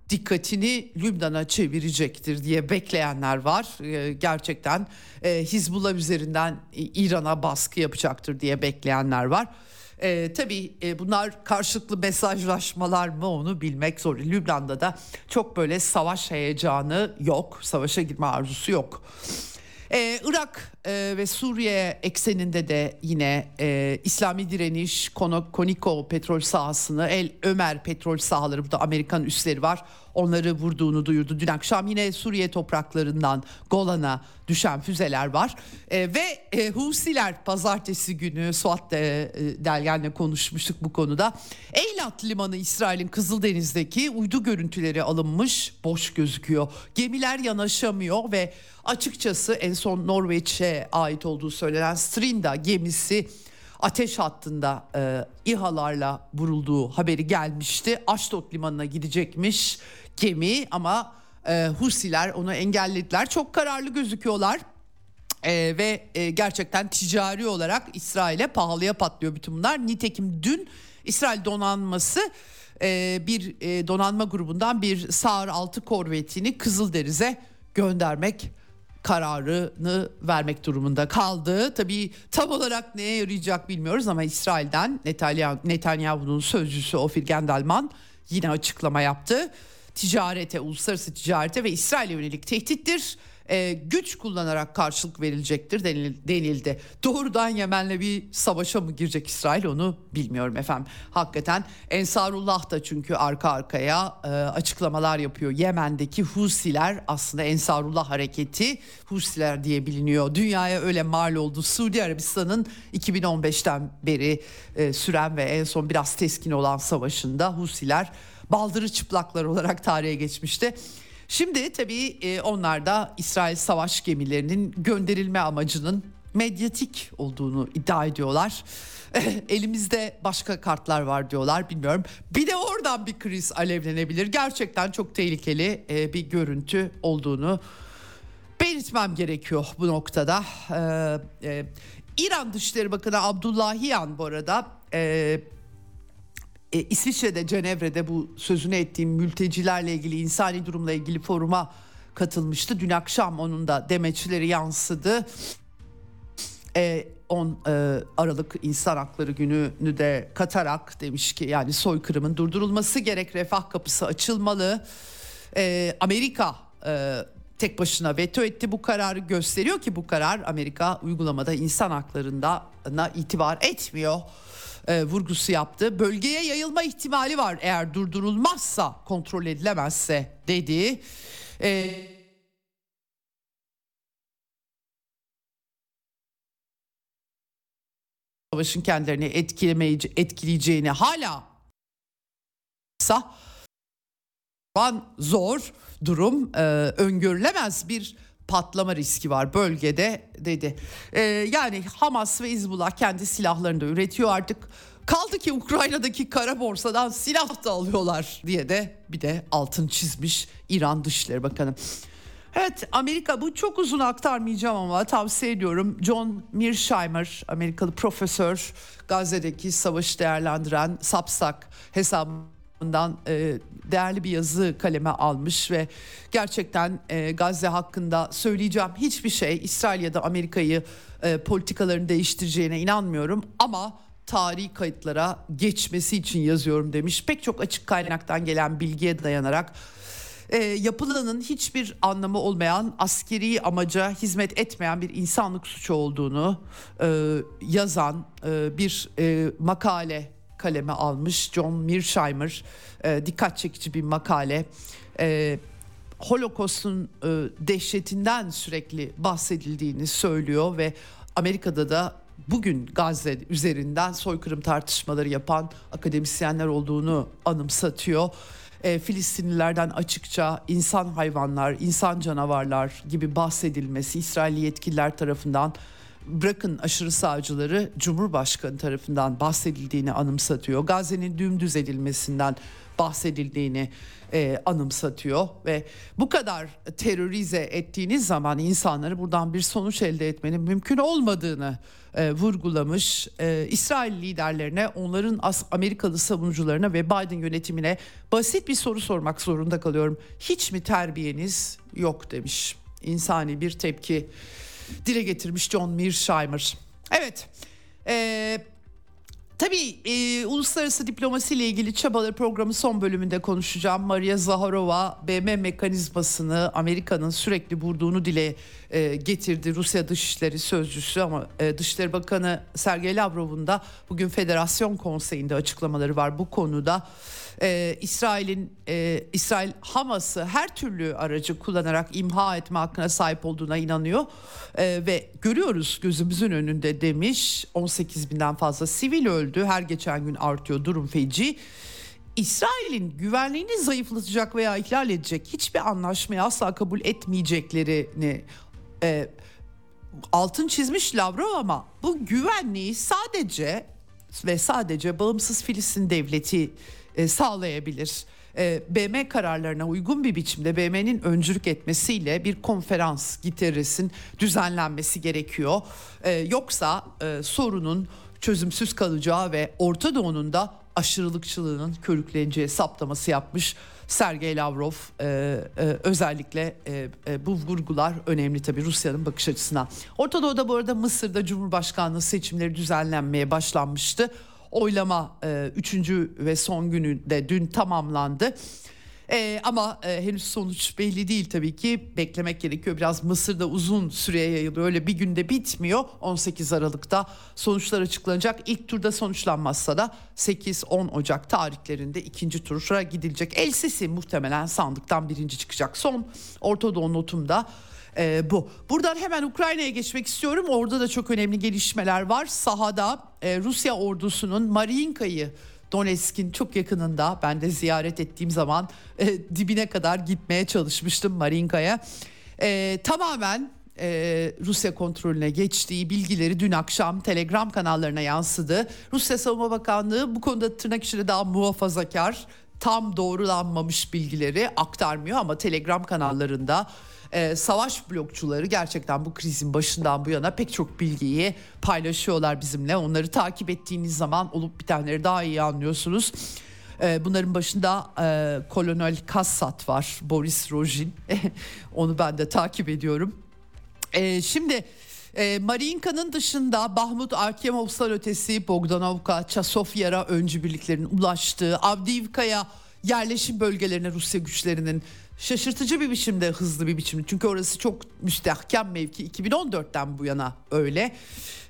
[SPEAKER 1] dikkatini Lübnan'a çevirecektir diye bekleyenler var. Ee, gerçekten e, Hizbullah üzerinden İran'a baskı yapacaktır diye bekleyenler var. E, tabii e, bunlar karşılıklı mesajlaşmalar mı onu bilmek zor. Lübnan'da da çok böyle savaş heyecanı yok, savaşa girme arzusu yok. Ee, Irak e, ve Suriye ekseninde de yine e, İslami direniş, Koniko petrol sahasını, El Ömer petrol sahaları burada Amerikan üsleri var onları vurduğunu duyurdu. Dün akşam yine Suriye topraklarından Golan'a düşen füzeler var. E, ve e, Husiler pazartesi günü Suat de, e, Delgen'le konuşmuştuk bu konuda. Eylat limanı İsrail'in Kızıldeniz'deki uydu görüntüleri alınmış boş gözüküyor. Gemiler yanaşamıyor ve açıkçası en son Norveç'e ait olduğu söylenen Strinda gemisi ateş hattında e, İHA'larla vurulduğu haberi gelmişti. Aşdod limanına gidecekmiş gemi ama e, Husiler onu engellediler. Çok kararlı gözüküyorlar. E, ve e, gerçekten ticari olarak İsrail'e pahalıya patlıyor bütün bunlar. Nitekim dün İsrail donanması e, bir e, donanma grubundan bir Sağır 6 korvetini Kızıldeniz'e göndermek kararını vermek durumunda kaldı. Tabii tam olarak neye yarayacak bilmiyoruz ama İsrail'den Netanyahu'nun sözcüsü Ofir Gendelman yine açıklama yaptı. Ticarete, uluslararası ticarete ve İsrail'e yönelik tehdittir. e, güç kullanarak karşılık verilecektir denildi. Doğrudan Yemen'le bir savaşa mı girecek İsrail onu bilmiyorum efendim. Hakikaten Ensarullah da çünkü arka arkaya e, açıklamalar yapıyor. Yemen'deki Husiler aslında Ensarullah hareketi Husiler diye biliniyor. Dünyaya öyle mal oldu. Suudi Arabistan'ın 2015'ten beri e, süren ve en son biraz teskin olan savaşında Husiler baldırı çıplaklar olarak tarihe geçmişti. Şimdi tabii e, onlar da İsrail savaş gemilerinin gönderilme amacının medyatik olduğunu iddia ediyorlar. Elimizde başka kartlar var diyorlar bilmiyorum. Bir de oradan bir kriz alevlenebilir. Gerçekten çok tehlikeli e, bir görüntü olduğunu belirtmem gerekiyor bu noktada. Ee, İran Dışişleri Bakanı Abdullahiyan bu arada e, e, İsviçre'de Cenevre'de bu sözünü ettiğim mültecilerle ilgili insani durumla ilgili foruma katılmıştı. Dün akşam onun da demeçleri yansıdı. E, 10 e, Aralık İnsan Hakları Günü'nü de katarak demiş ki yani soykırımın durdurulması gerek refah kapısı açılmalı. E, Amerika e, tek başına veto etti bu kararı gösteriyor ki bu karar Amerika uygulamada insan haklarına itibar etmiyor e, vurgusu yaptı. Bölgeye yayılma ihtimali var eğer durdurulmazsa, kontrol edilemezse dedi. E, savaşın kendilerini etkileyeceğini hala zor durum e, öngörülemez bir patlama riski var bölgede dedi. Ee, yani Hamas ve Hizbullah kendi silahlarını da üretiyor artık. Kaldı ki Ukrayna'daki kara borsadan silah da alıyorlar diye de bir de altın çizmiş İran Dışişleri Bakanı. Evet Amerika bu çok uzun aktarmayacağım ama tavsiye ediyorum. John Mearsheimer Amerikalı profesör Gazze'deki savaşı değerlendiren Substack hesabından e, değerli bir yazı kaleme almış ve gerçekten e, Gazze hakkında söyleyeceğim hiçbir şey İsrail ya da Amerika'yı e, politikalarını değiştireceğine inanmıyorum ama tarihi kayıtlara geçmesi için yazıyorum demiş. Pek çok açık kaynaktan gelen bilgiye dayanarak e, yapılanın hiçbir anlamı olmayan askeri amaca hizmet etmeyen bir insanlık suçu olduğunu e, yazan e, bir e, makale kaleme almış John Mearsheimer e, dikkat çekici bir makale. E, Holocaust'un e, dehşetinden sürekli bahsedildiğini söylüyor ve Amerika'da da bugün Gazze üzerinden soykırım tartışmaları yapan akademisyenler olduğunu anımsatıyor. E, Filistinlilerden açıkça insan hayvanlar, insan canavarlar gibi bahsedilmesi İsrailli yetkililer tarafından bırakın aşırı sağcıları Cumhurbaşkanı tarafından bahsedildiğini anımsatıyor. Gazze'nin dümdüz edilmesinden bahsedildiğini e, anımsatıyor ve bu kadar terörize ettiğiniz zaman insanları buradan bir sonuç elde etmenin mümkün olmadığını e, vurgulamış. E, İsrail liderlerine, onların Amerikalı savunucularına ve Biden yönetimine basit bir soru sormak zorunda kalıyorum. Hiç mi terbiyeniz yok demiş. İnsani bir tepki dile getirmiş John Mearsheimer. Evet. Eee Tabii e, uluslararası diplomasi ile ilgili çabaları programı son bölümünde konuşacağım. Maria Zaharova BM mekanizmasını Amerika'nın sürekli vurduğunu dile e, getirdi. Rusya Dışişleri Sözcüsü ama e, Dışişleri Bakanı Sergey Lavrov'un da bugün Federasyon Konseyi'nde açıklamaları var bu konuda e, İsrail'in e, İsrail Hamas'ı her türlü aracı kullanarak imha etme hakkına sahip olduğuna inanıyor e, ve görüyoruz gözümüzün önünde demiş 18 binden fazla sivil öldü her geçen gün artıyor durum feci. İsrail'in güvenliğini zayıflatacak veya ihlal edecek hiçbir anlaşmayı asla kabul etmeyeceklerini e, altın çizmiş Lavrov ama bu güvenliği sadece ve sadece bağımsız Filistin devleti e, sağlayabilir. E, BM kararlarına uygun bir biçimde BM'nin öncülük etmesiyle bir konferans Giteres'in düzenlenmesi gerekiyor. E, yoksa sorunun çözümsüz kalacağı ve Orta Doğu'nun da aşırılıkçılığının körükleneceği saptaması yapmış Sergey Lavrov özellikle bu vurgular önemli tabii Rusya'nın bakış açısına. Orta Doğu'da bu arada Mısır'da Cumhurbaşkanlığı seçimleri düzenlenmeye başlanmıştı oylama e, üçüncü ve son günü de dün tamamlandı. Ee, ama e, henüz sonuç belli değil tabii ki. Beklemek gerekiyor. Biraz Mısır'da uzun süreye yayılıyor. Öyle bir günde bitmiyor. 18 Aralık'ta sonuçlar açıklanacak. İlk turda sonuçlanmazsa da 8-10 Ocak tarihlerinde ikinci tura gidilecek. El Sisi muhtemelen sandıktan birinci çıkacak. Son Orta Doğu notumda e, bu. Buradan hemen Ukrayna'ya geçmek istiyorum. Orada da çok önemli gelişmeler var. Sahada e, Rusya ordusunun Mariinka'yı Donetsk'in çok yakınında ben de ziyaret ettiğim zaman e, dibine kadar gitmeye çalışmıştım Marinka'ya. E, tamamen e, Rusya kontrolüne geçtiği bilgileri dün akşam Telegram kanallarına yansıdı. Rusya Savunma Bakanlığı bu konuda tırnak içinde daha muhafazakar, tam doğrulanmamış bilgileri aktarmıyor ama Telegram kanallarında e, savaş blokçuları gerçekten bu krizin başından bu yana pek çok bilgiyi paylaşıyorlar bizimle. Onları takip ettiğiniz zaman olup bitenleri daha iyi anlıyorsunuz. E, bunların başında e, Kolonel Kassat var, Boris Rojin. Onu ben de takip ediyorum. E, şimdi e, Mariinka'nın dışında Bahmut, Arkemovs'tan ötesi Bogdanovka, Çasofyar'a öncü birliklerin ulaştığı, Avdiivka'ya yerleşim bölgelerine Rusya güçlerinin şaşırtıcı bir biçimde hızlı bir biçimde. Çünkü orası çok müstehkem mevki. 2014'ten bu yana öyle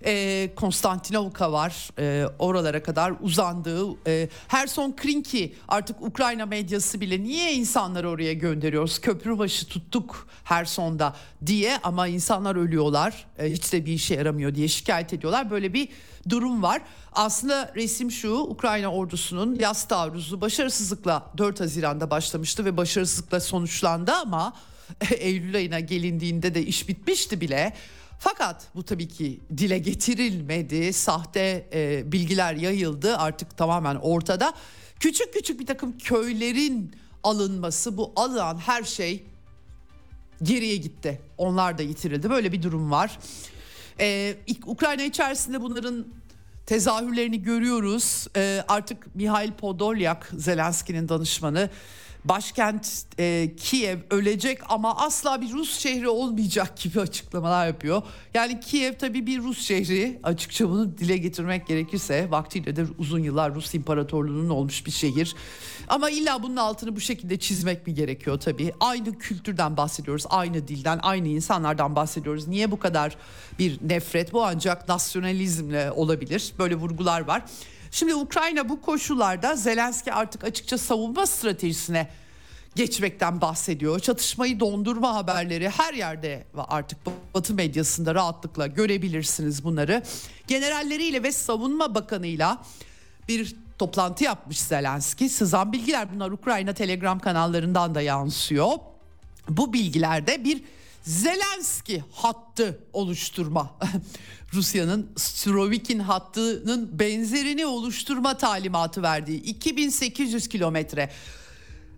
[SPEAKER 1] e, Konstantinovka var e, oralara kadar uzandığı e, Herson Krinki artık Ukrayna medyası bile niye insanları oraya gönderiyoruz köprü başı tuttuk Herson'da diye ama insanlar ölüyorlar e, hiç de bir işe yaramıyor diye şikayet ediyorlar böyle bir durum var. Aslında resim şu Ukrayna ordusunun yaz taarruzu başarısızlıkla 4 Haziran'da başlamıştı ve başarısızlıkla sonuçlandı ama Eylül ayına gelindiğinde de iş bitmişti bile. Fakat bu tabii ki dile getirilmedi. Sahte e, bilgiler yayıldı artık tamamen ortada. Küçük küçük bir takım köylerin alınması bu alınan her şey geriye gitti. Onlar da yitirildi. Böyle bir durum var. Ee, Ukrayna içerisinde bunların tezahürlerini görüyoruz. Ee, artık Mihail Podolyak, Zelenski'nin danışmanı, başkent e, Kiev ölecek ama asla bir Rus şehri olmayacak gibi açıklamalar yapıyor. Yani Kiev tabii bir Rus şehri açıkça bunu dile getirmek gerekirse vaktiyle de uzun yıllar Rus İmparatorluğu'nun olmuş bir şehir. Ama illa bunun altını bu şekilde çizmek mi gerekiyor tabii? Aynı kültürden bahsediyoruz, aynı dilden, aynı insanlardan bahsediyoruz. Niye bu kadar bir nefret? Bu ancak nasyonalizmle olabilir. Böyle vurgular var. Şimdi Ukrayna bu koşullarda Zelenski artık açıkça savunma stratejisine geçmekten bahsediyor. Çatışmayı dondurma haberleri her yerde ve artık Batı medyasında rahatlıkla görebilirsiniz bunları. Generalleriyle ve savunma bakanıyla bir toplantı yapmış Zelenski. Sızan bilgiler bunlar Ukrayna Telegram kanallarından da yansıyor. Bu bilgilerde bir Zelenski hattı oluşturma. Rusya'nın Surovikin hattının benzerini oluşturma talimatı verdiği 2800 kilometre.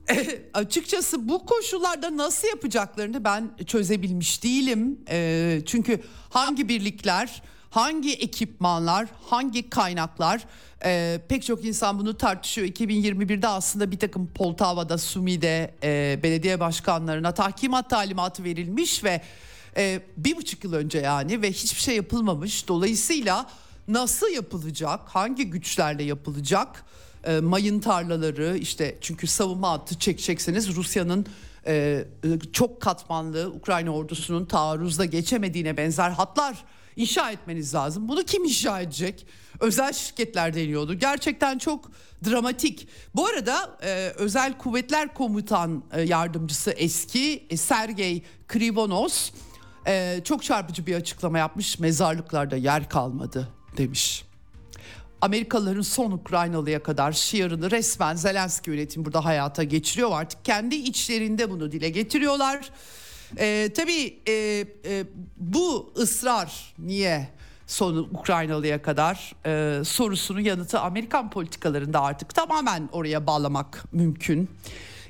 [SPEAKER 1] E, açıkçası bu koşullarda nasıl yapacaklarını ben çözebilmiş değilim. E, çünkü hangi birlikler, hangi ekipmanlar, hangi kaynaklar e, pek çok insan bunu tartışıyor. 2021'de aslında bir takım Poltava'da, Sumi'de e, belediye başkanlarına tahkimat talimatı verilmiş ve e, bir buçuk yıl önce yani ve hiçbir şey yapılmamış. Dolayısıyla nasıl yapılacak, hangi güçlerle yapılacak? E, mayın tarlaları işte çünkü savunma hattı çekecekseniz Rusya'nın e, çok katmanlı Ukrayna ordusunun taarruzda geçemediğine benzer hatlar inşa etmeniz lazım. Bunu kim inşa edecek? Özel şirketler deniyordu. Gerçekten çok dramatik. Bu arada e, Özel Kuvvetler Komutan e, Yardımcısı eski e, Sergey Krivonos e, çok çarpıcı bir açıklama yapmış. Mezarlıklarda yer kalmadı demiş. Amerikalıların son Ukraynalıya kadar şiarını resmen Zelenski yönetim burada hayata geçiriyor. Artık kendi içlerinde bunu dile getiriyorlar. Ee, tabii e, e, bu ısrar niye sonu Ukraynalıya kadar e, sorusunun yanıtı Amerikan politikalarında artık tamamen oraya bağlamak mümkün.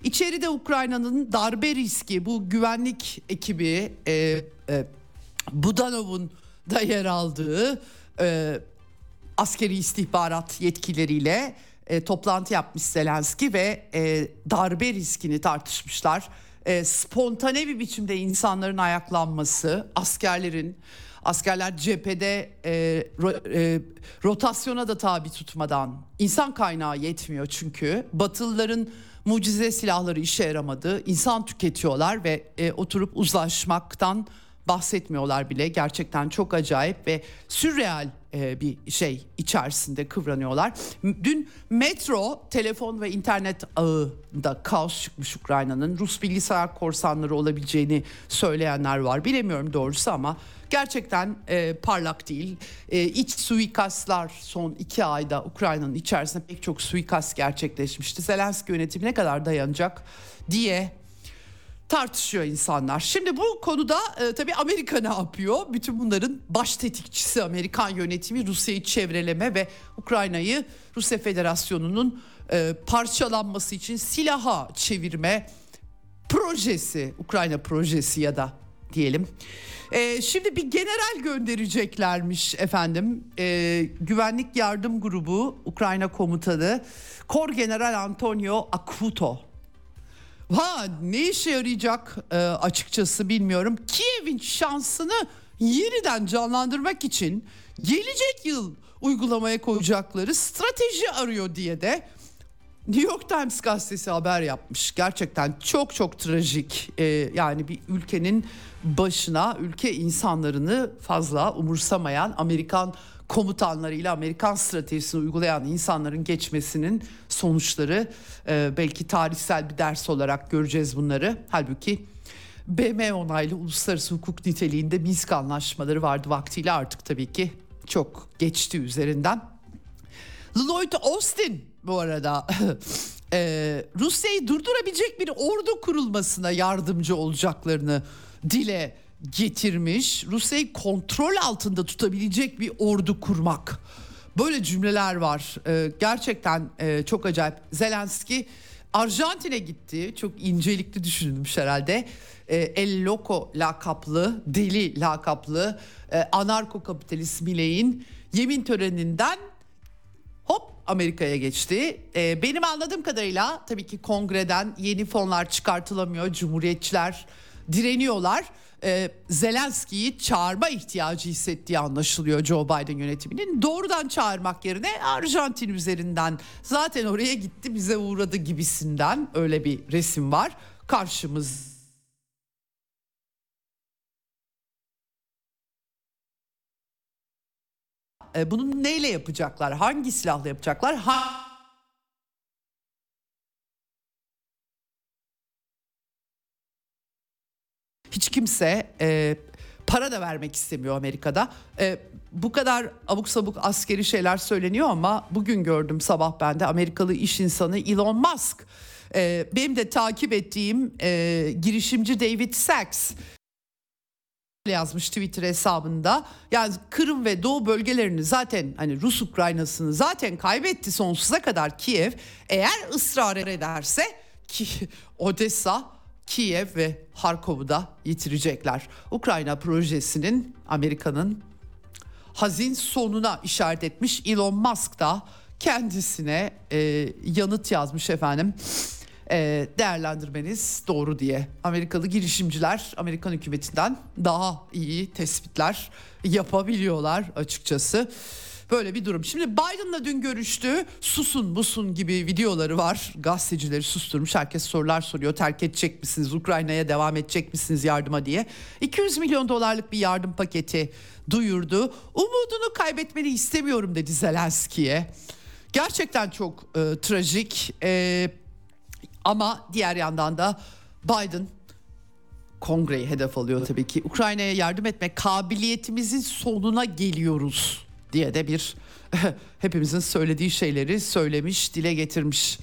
[SPEAKER 1] İçeride Ukrayna'nın darbe riski bu güvenlik ekibi e, e, Budanov'un da yer aldığı e, askeri istihbarat yetkileriyle e, toplantı yapmış Zelenski ve e, darbe riskini tartışmışlar. E, spontane bir biçimde insanların ayaklanması, askerlerin askerler cephede e, ro, e, rotasyona da tabi tutmadan insan kaynağı yetmiyor çünkü Batılıların mucize silahları işe yaramadı. İnsan tüketiyorlar ve e, oturup uzlaşmaktan bahsetmiyorlar bile. Gerçekten çok acayip ve sürreal e, bir şey içerisinde kıvranıyorlar. Dün metro, telefon ve internet ağında kaos çıkmış Ukrayna'nın. Rus bilgisayar korsanları olabileceğini söyleyenler var. Bilemiyorum doğrusu ama gerçekten e, parlak değil. E, iç suikastlar son iki ayda Ukrayna'nın içerisinde pek çok suikast gerçekleşmişti. Zelenski yönetimi ne kadar dayanacak diye tartışıyor insanlar. Şimdi bu konuda e, tabii Amerika ne yapıyor? Bütün bunların baş tetikçisi Amerikan yönetimi Rusya'yı çevreleme ve Ukrayna'yı Rusya Federasyonu'nun e, parçalanması için silaha çevirme projesi, Ukrayna projesi ya da diyelim. E, şimdi bir general göndereceklermiş efendim. E, Güvenlik Yardım Grubu Ukrayna Komutanı Kor General Antonio Akuto Ha ne işe yarayacak e, açıkçası bilmiyorum. Kiev'in şansını yeniden canlandırmak için gelecek yıl uygulamaya koyacakları strateji arıyor diye de New York Times gazetesi haber yapmış. Gerçekten çok çok trajik. Ee, yani bir ülkenin başına ülke insanlarını fazla umursamayan Amerikan komutanlarıyla Amerikan stratejisini uygulayan insanların geçmesinin sonuçları e, belki tarihsel bir ders olarak göreceğiz bunları. Halbuki BM onaylı uluslararası hukuk niteliğinde Minsk anlaşmaları vardı vaktiyle artık tabii ki çok geçti üzerinden. Lloyd Austin bu arada e, Rusya'yı durdurabilecek bir ordu kurulmasına yardımcı olacaklarını dile getirmiş. Rusya'yı kontrol altında tutabilecek bir ordu kurmak. Böyle cümleler var. Ee, gerçekten e, çok acayip. Zelenski Arjantin'e gitti. Çok incelikli düşünülmüş herhalde. Ee, El Loco lakaplı, deli lakaplı e, anarko kapitalist Miley'in yemin töreninden hop Amerika'ya geçti. Ee, benim anladığım kadarıyla tabii ki kongreden yeni fonlar çıkartılamıyor. Cumhuriyetçiler direniyorlar e, Zelenski'yi çağırma ihtiyacı hissettiği anlaşılıyor Joe Biden yönetiminin. Doğrudan çağırmak yerine Arjantin üzerinden zaten oraya gitti bize uğradı gibisinden öyle bir resim var karşımız. E, bunu neyle yapacaklar? Hangi silahla yapacaklar? Ha hiç kimse e, para da vermek istemiyor Amerika'da. E, bu kadar abuk sabuk askeri şeyler söyleniyor ama bugün gördüm sabah ben de Amerikalı iş insanı Elon Musk. E, benim de takip ettiğim e, girişimci David Sachs yazmış Twitter hesabında. Yani Kırım ve Doğu bölgelerini zaten hani Rus Ukrayna'sını zaten kaybetti sonsuza kadar Kiev. Eğer ısrar ederse ki Odessa Kiev ve Harkov'u da yitirecekler. Ukrayna projesinin Amerika'nın hazin sonuna işaret etmiş Elon Musk da kendisine e, yanıt yazmış efendim. E, değerlendirmeniz doğru diye. Amerikalı girişimciler Amerikan hükümetinden daha iyi tespitler yapabiliyorlar açıkçası. Böyle bir durum. Şimdi Biden'la dün görüştü. Susun busun gibi videoları var. Gazetecileri susturmuş. Herkes sorular soruyor. Terk edecek misiniz? Ukrayna'ya devam edecek misiniz yardıma diye. 200 milyon dolarlık bir yardım paketi duyurdu. Umudunu kaybetmeni istemiyorum dedi Zelenski'ye. Gerçekten çok e, trajik. E, ama diğer yandan da Biden kongreyi hedef alıyor tabii ki. Ukrayna'ya yardım etme kabiliyetimizin sonuna geliyoruz diye de bir hepimizin söylediği şeyleri söylemiş, dile getirmiş.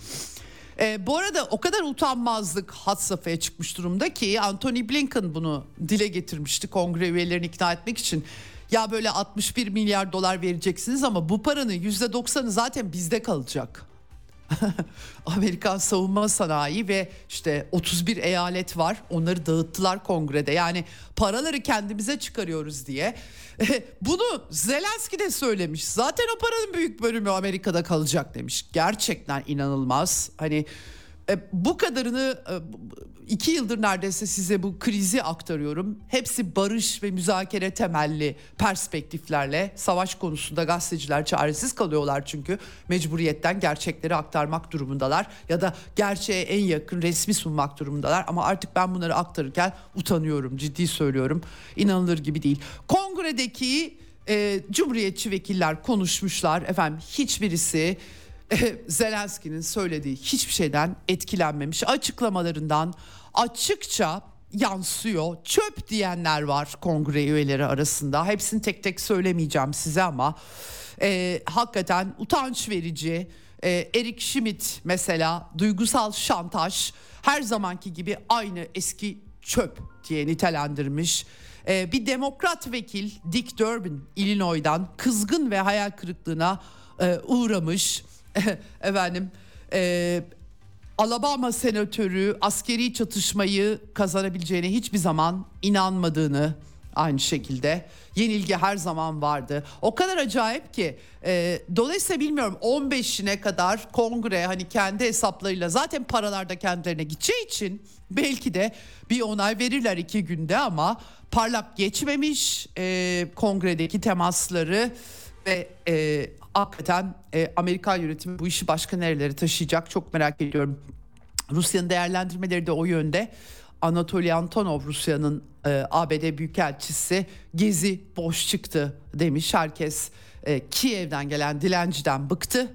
[SPEAKER 1] E, bu arada o kadar utanmazlık hat safhaya çıkmış durumda ki Anthony Blinken bunu dile getirmişti kongre üyelerini ikna etmek için. Ya böyle 61 milyar dolar vereceksiniz ama bu paranın %90'ı zaten bizde kalacak. Amerikan savunma sanayi ve işte 31 eyalet var. Onları dağıttılar kongrede. Yani paraları kendimize çıkarıyoruz diye. Bunu Zelenski de söylemiş. Zaten o paranın büyük bölümü Amerika'da kalacak demiş. Gerçekten inanılmaz. Hani bu kadarını e, iki yıldır neredeyse size bu krizi aktarıyorum. Hepsi barış ve müzakere temelli perspektiflerle. Savaş konusunda gazeteciler çaresiz kalıyorlar çünkü. Mecburiyetten gerçekleri aktarmak durumundalar. Ya da gerçeğe en yakın resmi sunmak durumundalar. Ama artık ben bunları aktarırken utanıyorum. Ciddi söylüyorum. İnanılır gibi değil. Kongredeki e, cumhuriyetçi vekiller konuşmuşlar. Efendim hiçbirisi Zelenski'nin söylediği hiçbir şeyden etkilenmemiş. Açıklamalarından açıkça yansıyor. Çöp diyenler var kongre üyeleri arasında. Hepsini tek tek söylemeyeceğim size ama e, hakikaten utanç verici. E, Erik Schmidt mesela duygusal şantaj her zamanki gibi aynı eski çöp diye nitelendirmiş. E, bir demokrat vekil Dick Durbin Illinois'dan kızgın ve hayal kırıklığına e, uğramış. efendim e, Alabama senatörü askeri çatışmayı kazanabileceğine hiçbir zaman inanmadığını aynı şekilde yenilgi her zaman vardı. O kadar acayip ki e, dolayısıyla bilmiyorum 15'ine kadar kongre hani kendi hesaplarıyla zaten paralar da kendilerine gideceği için belki de bir onay verirler iki günde ama parlak geçmemiş e, kongredeki temasları ve e, hakikaten e, Amerikan yönetimi bu işi başka nerelere taşıyacak çok merak ediyorum. Rusya'nın değerlendirmeleri de o yönde. Anatoly Antonov Rusya'nın e, ABD Büyükelçisi gezi boş çıktı demiş. Herkes e, Kiev'den gelen dilenciden bıktı.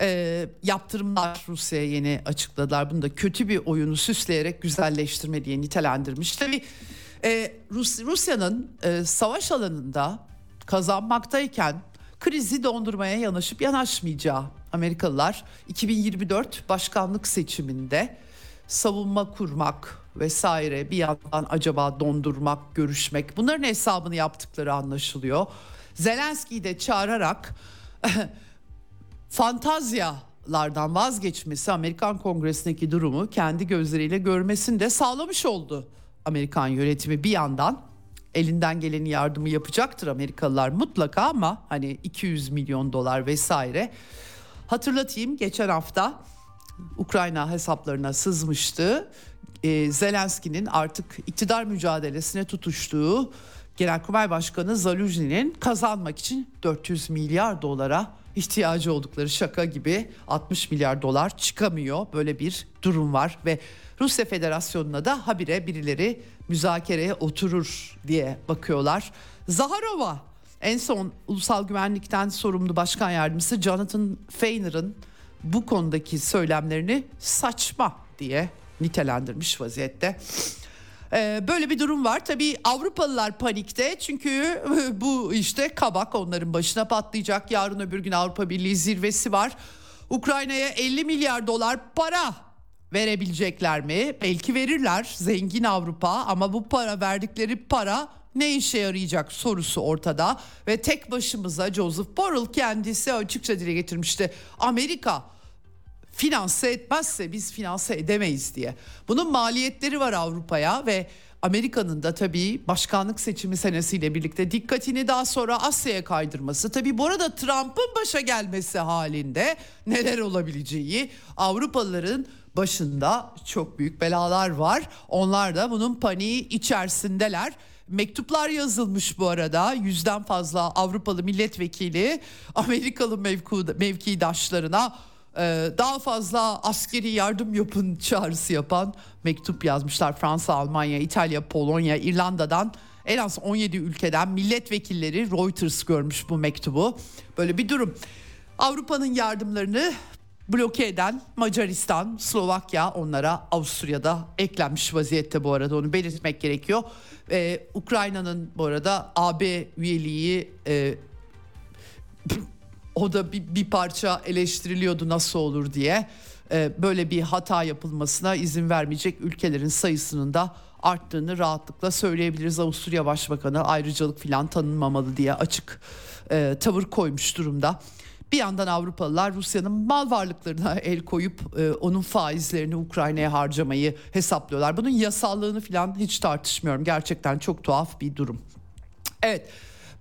[SPEAKER 1] E, yaptırımlar Rusya'ya yeni açıkladılar. Bunu da kötü bir oyunu süsleyerek güzelleştirme diye nitelendirmiş. Tabii e, Rus, Rusya'nın e, savaş alanında kazanmaktayken krizi dondurmaya yanaşıp yanaşmayacağı Amerikalılar 2024 başkanlık seçiminde savunma kurmak vesaire bir yandan acaba dondurmak, görüşmek bunların hesabını yaptıkları anlaşılıyor. Zelenski'yi de çağırarak fantazyalardan vazgeçmesi Amerikan Kongresi'ndeki durumu kendi gözleriyle görmesini de sağlamış oldu. Amerikan yönetimi bir yandan elinden geleni yardımı yapacaktır Amerikalılar mutlaka ama hani 200 milyon dolar vesaire. Hatırlatayım geçen hafta Ukrayna hesaplarına sızmıştı. Ee, Zelenski'nin artık iktidar mücadelesine tutuştuğu Genelkurmay Başkanı Zaluzni'nin kazanmak için 400 milyar dolara ihtiyacı oldukları şaka gibi 60 milyar dolar çıkamıyor. Böyle bir durum var ve Rusya Federasyonu'na da habire birileri müzakereye oturur diye bakıyorlar. Zaharova en son ulusal güvenlikten sorumlu başkan yardımcısı Jonathan Feiner'ın bu konudaki söylemlerini saçma diye nitelendirmiş vaziyette. Ee, böyle bir durum var. Tabii Avrupalılar panikte çünkü bu işte kabak onların başına patlayacak. Yarın öbür gün Avrupa Birliği zirvesi var. Ukrayna'ya 50 milyar dolar para verebilecekler mi? Belki verirler zengin Avrupa ama bu para verdikleri para ne işe yarayacak sorusu ortada ve tek başımıza Joseph Borrell kendisi açıkça dile getirmişti. Amerika finanse etmezse biz finanse edemeyiz diye. Bunun maliyetleri var Avrupa'ya ve Amerika'nın da tabii başkanlık seçimi senesiyle birlikte dikkatini daha sonra Asya'ya kaydırması. Tabii bu arada Trump'ın başa gelmesi halinde neler olabileceği Avrupalıların başında çok büyük belalar var. Onlar da bunun paniği içerisindeler. Mektuplar yazılmış bu arada yüzden fazla Avrupalı milletvekili Amerikalı mevku, mevkidaşlarına e, daha fazla askeri yardım yapın çağrısı yapan mektup yazmışlar. Fransa, Almanya, İtalya, Polonya, İrlanda'dan en az 17 ülkeden milletvekilleri Reuters görmüş bu mektubu. Böyle bir durum. Avrupa'nın yardımlarını bloke eden Macaristan, Slovakya onlara Avusturya'da eklenmiş vaziyette bu arada onu belirtmek gerekiyor. Ee, Ukrayna'nın bu arada AB üyeliği e, o da bir, bir parça eleştiriliyordu nasıl olur diye. Ee, böyle bir hata yapılmasına izin vermeyecek ülkelerin sayısının da arttığını rahatlıkla söyleyebiliriz. Avusturya Başbakanı ayrıcalık filan tanınmamalı diye açık e, tavır koymuş durumda. Bir yandan Avrupalılar Rusya'nın mal varlıklarına el koyup e, onun faizlerini Ukrayna'ya harcamayı hesaplıyorlar. Bunun yasallığını falan hiç tartışmıyorum. Gerçekten çok tuhaf bir durum. Evet.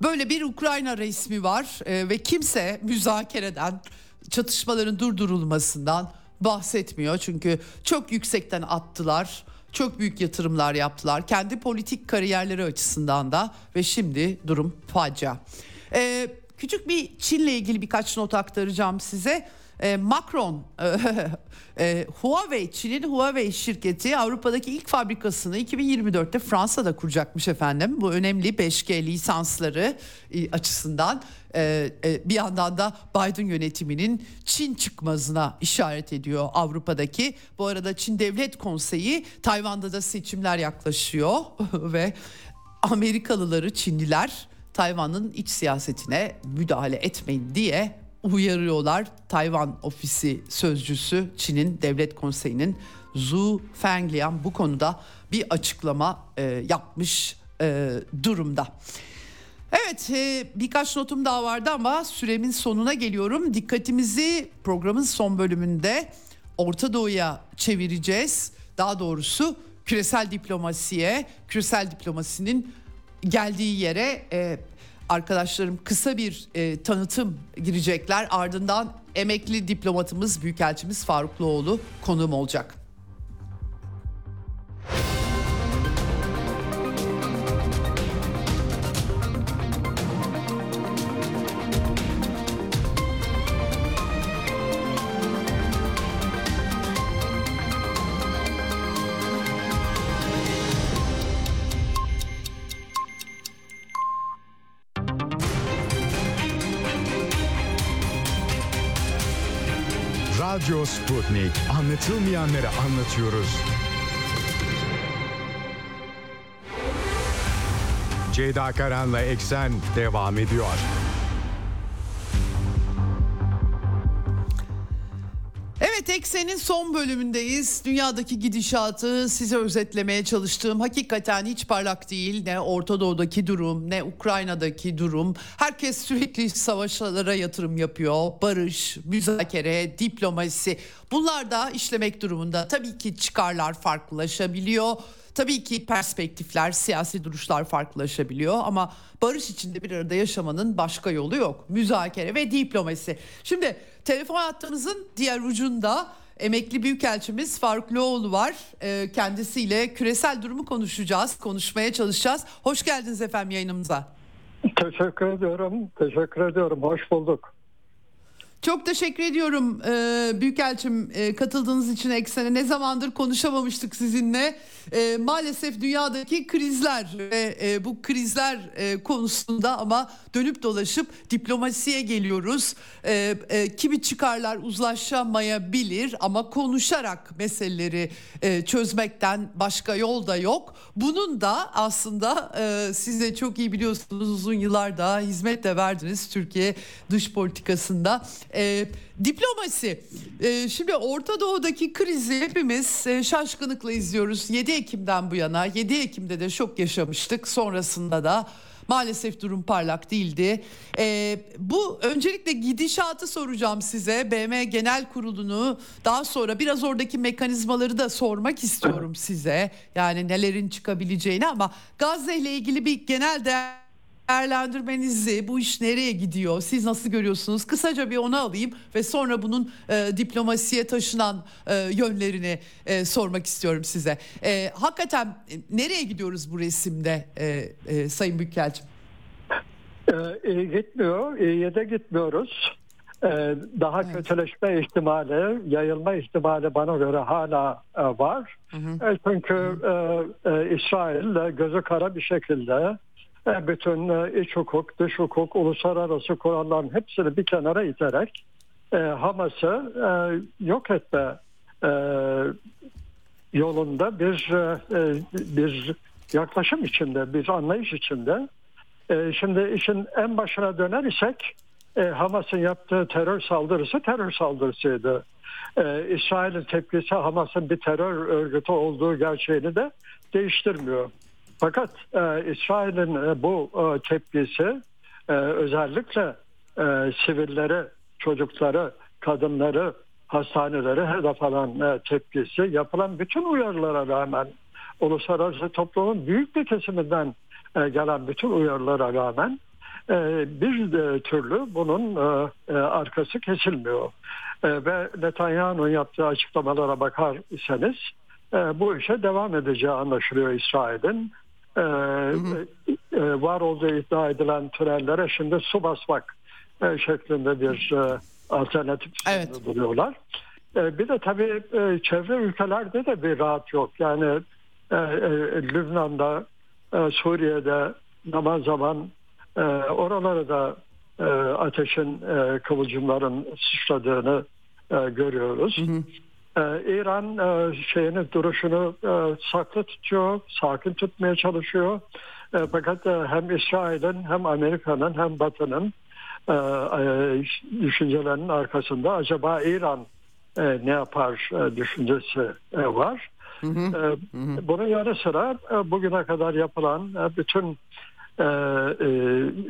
[SPEAKER 1] Böyle bir Ukrayna resmi var e, ve kimse müzakereden, çatışmaların durdurulmasından, bahsetmiyor. Çünkü çok yüksekten attılar. Çok büyük yatırımlar yaptılar. Kendi politik kariyerleri açısından da ve şimdi durum facia. Ee, küçük bir Çin'le ilgili birkaç not aktaracağım size. Ee, Macron, e, Huawei, Çin'in Huawei şirketi Avrupa'daki ilk fabrikasını 2024'te Fransa'da kuracakmış efendim. Bu önemli 5G lisansları e, açısından. E, e, bir yandan da Biden yönetiminin Çin çıkmazına işaret ediyor Avrupa'daki. Bu arada Çin Devlet Konseyi Tayvan'da da seçimler yaklaşıyor ve Amerikalıları Çinliler Tayvan'ın iç siyasetine müdahale etmeyin diye uyarıyorlar. Tayvan ofisi sözcüsü Çin'in devlet konseyinin Zhu Fenglian bu konuda bir açıklama e, yapmış e, durumda. Evet e, birkaç notum daha vardı ama süremin sonuna geliyorum. Dikkatimizi programın son bölümünde Orta Doğu'ya çevireceğiz. Daha doğrusu küresel diplomasiye, küresel diplomasinin geldiği yere e, arkadaşlarım kısa bir e, tanıtım girecekler. Ardından emekli diplomatımız, büyükelçimiz Farukluoğlu konuğum olacak.
[SPEAKER 2] Radyo Sputnik. Anlatılmayanları anlatıyoruz. Ceyda Karan'la Eksen devam ediyor.
[SPEAKER 1] Evet Eksen'in son bölümündeyiz. Dünyadaki gidişatı size özetlemeye çalıştığım hakikaten hiç parlak değil. Ne Orta Doğu'daki durum ne Ukrayna'daki durum. Herkes sürekli savaşlara yatırım yapıyor. Barış, müzakere, diplomasi bunlar da işlemek durumunda. Tabii ki çıkarlar farklılaşabiliyor. Tabii ki perspektifler, siyasi duruşlar farklılaşabiliyor ama barış içinde bir arada yaşamanın başka yolu yok. Müzakere ve diplomasi. Şimdi telefon hattımızın diğer ucunda emekli büyükelçimiz Faruk Loğlu var. Ee, kendisiyle küresel durumu konuşacağız, konuşmaya çalışacağız. Hoş geldiniz efendim yayınımıza.
[SPEAKER 3] Teşekkür ediyorum. Teşekkür ediyorum. Hoş bulduk.
[SPEAKER 1] Çok teşekkür ediyorum ee, Büyükelçim e, katıldığınız için Eksen'e. Ne zamandır konuşamamıştık sizinle. E, maalesef dünyadaki krizler ve e, bu krizler e, konusunda ama dönüp dolaşıp diplomasiye geliyoruz. E, e, kimi çıkarlar uzlaşamayabilir ama konuşarak meseleleri e, çözmekten başka yol da yok. Bunun da aslında e, siz de çok iyi biliyorsunuz uzun yıllar daha hizmet de verdiniz Türkiye dış politikasında. E, diplomasi. E, şimdi Orta Doğu'daki krizi hepimiz e, şaşkınlıkla izliyoruz. 7 Ekim'den bu yana 7 Ekim'de de şok yaşamıştık. Sonrasında da maalesef durum parlak değildi. E, bu öncelikle gidişatı soracağım size. BM Genel Kurulu'nu daha sonra biraz oradaki mekanizmaları da sormak istiyorum size. Yani nelerin çıkabileceğini ama Gazze ile ilgili bir genel değer değerlendirmenizi bu iş nereye gidiyor siz nasıl görüyorsunuz kısaca bir onu alayım ve sonra bunun e, diplomasiye taşınan e, yönlerini e, sormak istiyorum size e, hakikaten e, nereye gidiyoruz bu resimde e, e, Sayın Büyükelçim?
[SPEAKER 3] Ee, iyi gitmiyor, iyiye de gitmiyoruz. Ee, daha evet. kötüleşme ihtimali, yayılma ihtimali bana göre hala e, var. Hı hı. E, çünkü hı. E, e, İsrail gözü kara bir şekilde e, bütün e, iç hukuk, dış hukuk, uluslararası kuralların hepsini bir kenara iterek e, Hamas'ı yok etme yolunda bir bir yaklaşım içinde, bir anlayış içinde. Şimdi işin en başına döner isek Hamas'ın yaptığı terör saldırısı terör saldırısıydı. İsrail'in tepkisi Hamas'ın bir terör örgütü olduğu gerçeğini de değiştirmiyor. Fakat e, İsrail'in e, bu e, tepkisi e, özellikle e, sivilleri, çocukları, kadınları, hastaneleri hedef alan e, tepkisi yapılan bütün uyarılara rağmen uluslararası toplumun büyük bir kesiminden e, gelen bütün uyarılara rağmen bir türlü bunun arkası kesilmiyor. Ve Netanyahu'nun yaptığı açıklamalara bakar iseniz bu işe devam edeceği anlaşılıyor İsrail'in. Var olduğu iddia edilen tünellere şimdi su basmak şeklinde bir alternatif
[SPEAKER 1] evet.
[SPEAKER 3] buluyorlar. Bir de tabii çevre ülkelerde de bir rahat yok. Yani Lübnan'da, Suriye'de zaman zaman oraları da ateşin kıvılcımların sıçradığını görüyoruz. Hı hı. İran şeyini duruşunu saklı tutuyor, sakin tutmaya çalışıyor. Fakat hem İsrail'in hem Amerika'nın hem Batı'nın düşüncelerinin arkasında acaba İran ne yapar düşüncesi var. Hı hı. Bunun yanı sıra bugüne kadar yapılan bütün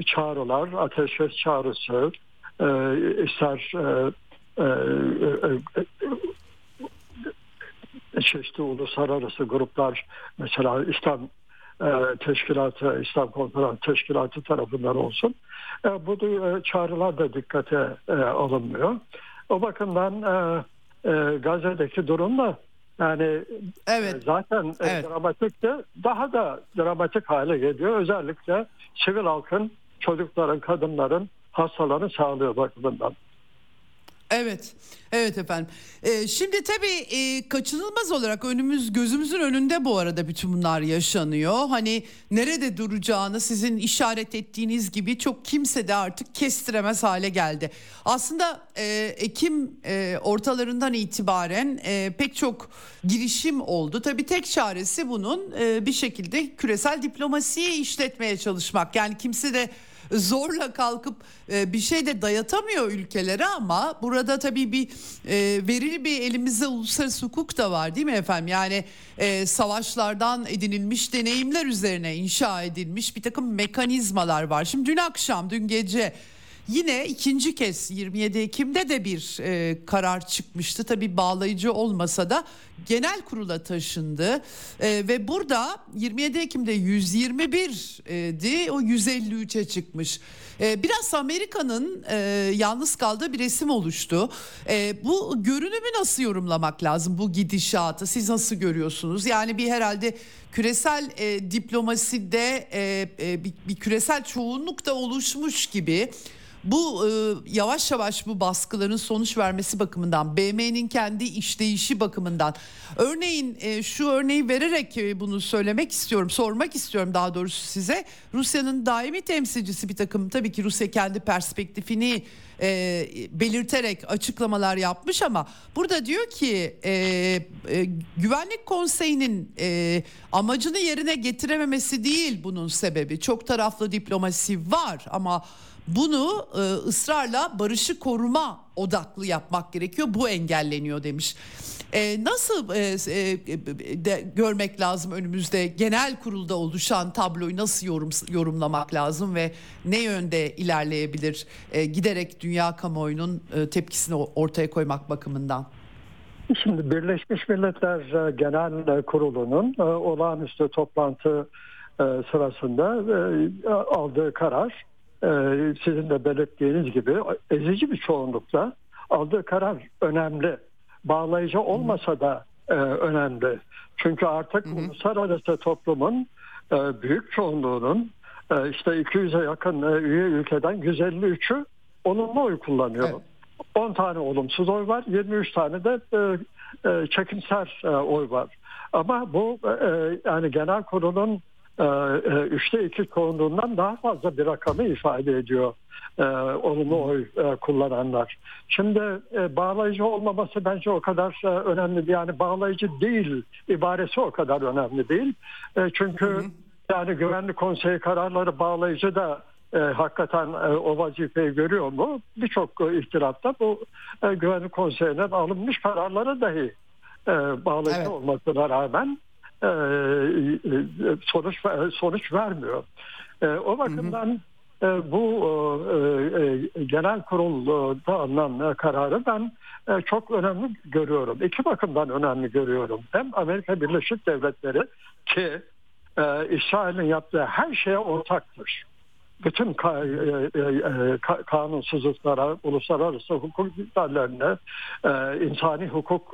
[SPEAKER 3] çağrılar, ateşkes çağrısı, ister çeşitli uluslararası gruplar mesela İslam teşkilatı, İslam Konferans Teşkilatı tarafından olsun. bu çağrılar da dikkate alınmıyor. O bakımdan Gazze'deki durum da yani evet. zaten evet. dramatik de daha da dramatik hale geliyor. Özellikle sivil halkın, çocukların, kadınların hastaların sağlığı bakımından.
[SPEAKER 1] Evet, evet efendim. Ee, şimdi tabii e, kaçınılmaz olarak önümüz gözümüzün önünde bu arada bütün bunlar yaşanıyor. Hani nerede duracağını sizin işaret ettiğiniz gibi çok kimse de artık kestiremez hale geldi. Aslında e, Ekim e, ortalarından itibaren e, pek çok girişim oldu. Tabii tek çaresi bunun e, bir şekilde küresel diplomasiyi işletmeye çalışmak. Yani kimse de zorla kalkıp e, bir şey de dayatamıyor ülkelere ama burada tabii bir e, verili bir elimizde uluslararası hukuk da var değil mi efendim? Yani e, savaşlardan edinilmiş deneyimler üzerine inşa edilmiş bir takım mekanizmalar var. Şimdi dün akşam, dün gece Yine ikinci kez 27 Ekim'de de bir e, karar çıkmıştı. Tabii bağlayıcı olmasa da genel kurula taşındı. E, ve burada 27 Ekim'de 121'di o 153'e çıkmış. E, biraz Amerika'nın e, yalnız kaldığı bir resim oluştu. E, bu görünümü nasıl yorumlamak lazım bu gidişatı? Siz nasıl görüyorsunuz? Yani bir herhalde küresel e, diplomaside e, e, bir, bir küresel çoğunluk da oluşmuş gibi bu e, yavaş yavaş bu baskıların sonuç vermesi bakımından BM'nin kendi işleyişi bakımından. Örneğin e, şu örneği vererek e, bunu söylemek istiyorum sormak istiyorum daha doğrusu size. Rusya'nın daimi temsilcisi bir takım tabii ki Rusya kendi perspektifini e, belirterek açıklamalar yapmış ama burada diyor ki e, e, güvenlik konseyinin e, amacını yerine getirememesi değil bunun sebebi. Çok taraflı diplomasi var ama bunu e, ısrarla barışı koruma odaklı yapmak gerekiyor. Bu engelleniyor demiş. E, nasıl e, e, de, görmek lazım önümüzde genel kurulda oluşan tabloyu nasıl yorum, yorumlamak lazım ve ne yönde ilerleyebilir e, giderek dünya kamuoyunun e, tepkisini ortaya koymak bakımından?
[SPEAKER 3] Şimdi Birleşmiş Milletler Genel Kurulu'nun e, olağanüstü toplantı e, sırasında aldığı karar sizin de belirttiğiniz gibi ezici bir çoğunlukla aldığı karar önemli. Bağlayıcı olmasa da e, önemli. Çünkü artık hı hı. uluslararası toplumun e, büyük çoğunluğunun e, işte 200'e yakın e, üye ülkeden 153'ü olumlu oy kullanıyor. Evet. 10 tane olumsuz oy var, 23 tane de e, e, çekimser e, oy var. Ama bu e, yani genel kurulun üçte iki çoğunluğundan daha fazla bir rakamı ifade ediyor e, olumlu oy e, kullananlar. Şimdi e, bağlayıcı olmaması bence o kadar e, önemli değil. Yani bağlayıcı değil ibaresi o kadar önemli değil. E, çünkü hı hı. yani güvenlik konseyi kararları bağlayıcı da e, hakikaten e, o vazifeyi görüyor mu? Birçok e, ihtilafta bu e, güvenlik konseyinden alınmış kararları dahi e, bağlayıcı evet. olmasına rağmen e, e, sonuç sonuç vermiyor. E, o bakımdan hı hı. bu genel kurulda alınan kararı ben çok önemli görüyorum. İki bakımdan önemli görüyorum. Hem Amerika Birleşik Devletleri ki İsrail'in yaptığı her şeye ortaktır. bütün ka, ka, kanunsuzluklara, uluslararası hukuk ihlallerine, insani hukuk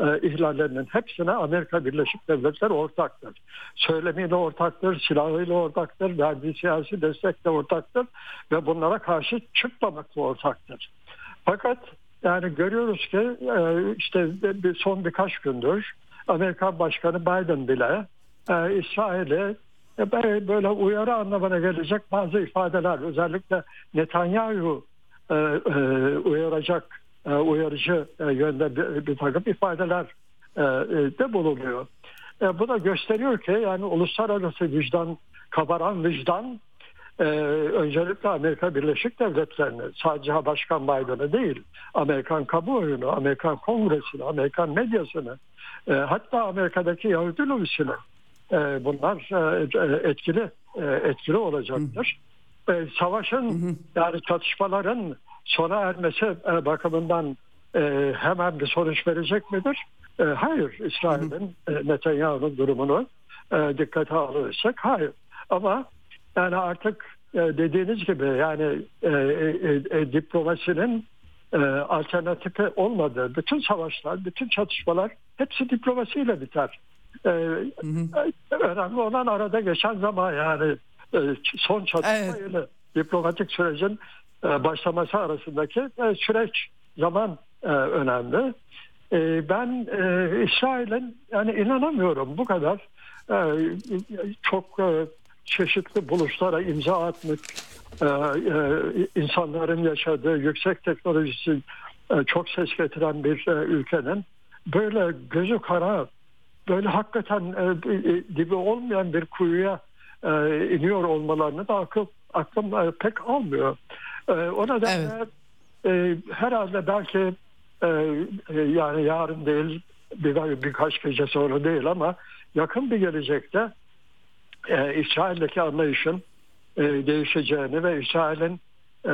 [SPEAKER 3] e, ihlallerinin hepsine Amerika Birleşik Devletleri ortaktır. Söylemiyle ortaktır, silahıyla ortaktır, verdiği siyasi destekle ortaktır ve bunlara karşı çıkmamakla ortaktır. Fakat yani görüyoruz ki e, işte son birkaç gündür Amerikan Başkanı Biden bile e, İsrail'e e, böyle uyarı anlamına gelecek bazı ifadeler özellikle Netanyahu uyaracak uyarıcı yönde bir, bir takım ifadeler de bulunuyor. Bu da gösteriyor ki yani uluslararası vicdan, kabaran vicdan e, öncelikle Amerika Birleşik Devletleri'ni sadece Başkan Biden'ı değil Amerikan kamuoyunu, Amerikan kongresini, Amerikan medyasını e, hatta Amerika'daki Yahudi lobisini e, bunlar e, etkili e, etkili olacaktır. E, savaşın yani çatışmaların sona ermesi e, bakımından e, hemen bir sonuç verecek midir? E, hayır. İsrail'in e, Netanyahu'nun durumunu e, dikkate alırsak hayır. Ama yani artık e, dediğiniz gibi yani e, e, e, diplomasinin e, alternatifi olmadığı bütün savaşlar, bütün çatışmalar hepsi diplomasiyle biter. E, hı hı. Önemli olan arada geçen zaman yani e, son çatışma evet. diplomatik sürecin başlaması arasındaki e, süreç zaman e, önemli. E, ben e, İsrail'in yani inanamıyorum bu kadar e, çok e, çeşitli buluşlara imza atmak, e, e, insanların yaşadığı yüksek teknolojisi e, çok ses getiren bir ülkenin böyle gözü kara, böyle hakikaten dibi olmayan bir kuyuya iniyor olmalarını da akıl, aklım pek almıyor. O nedenle evet. herhalde belki yani yarın değil bir, birkaç gece sonra değil ama yakın bir gelecekte e, İsrail'deki anlayışın e, değişeceğini ve İsrail'in e,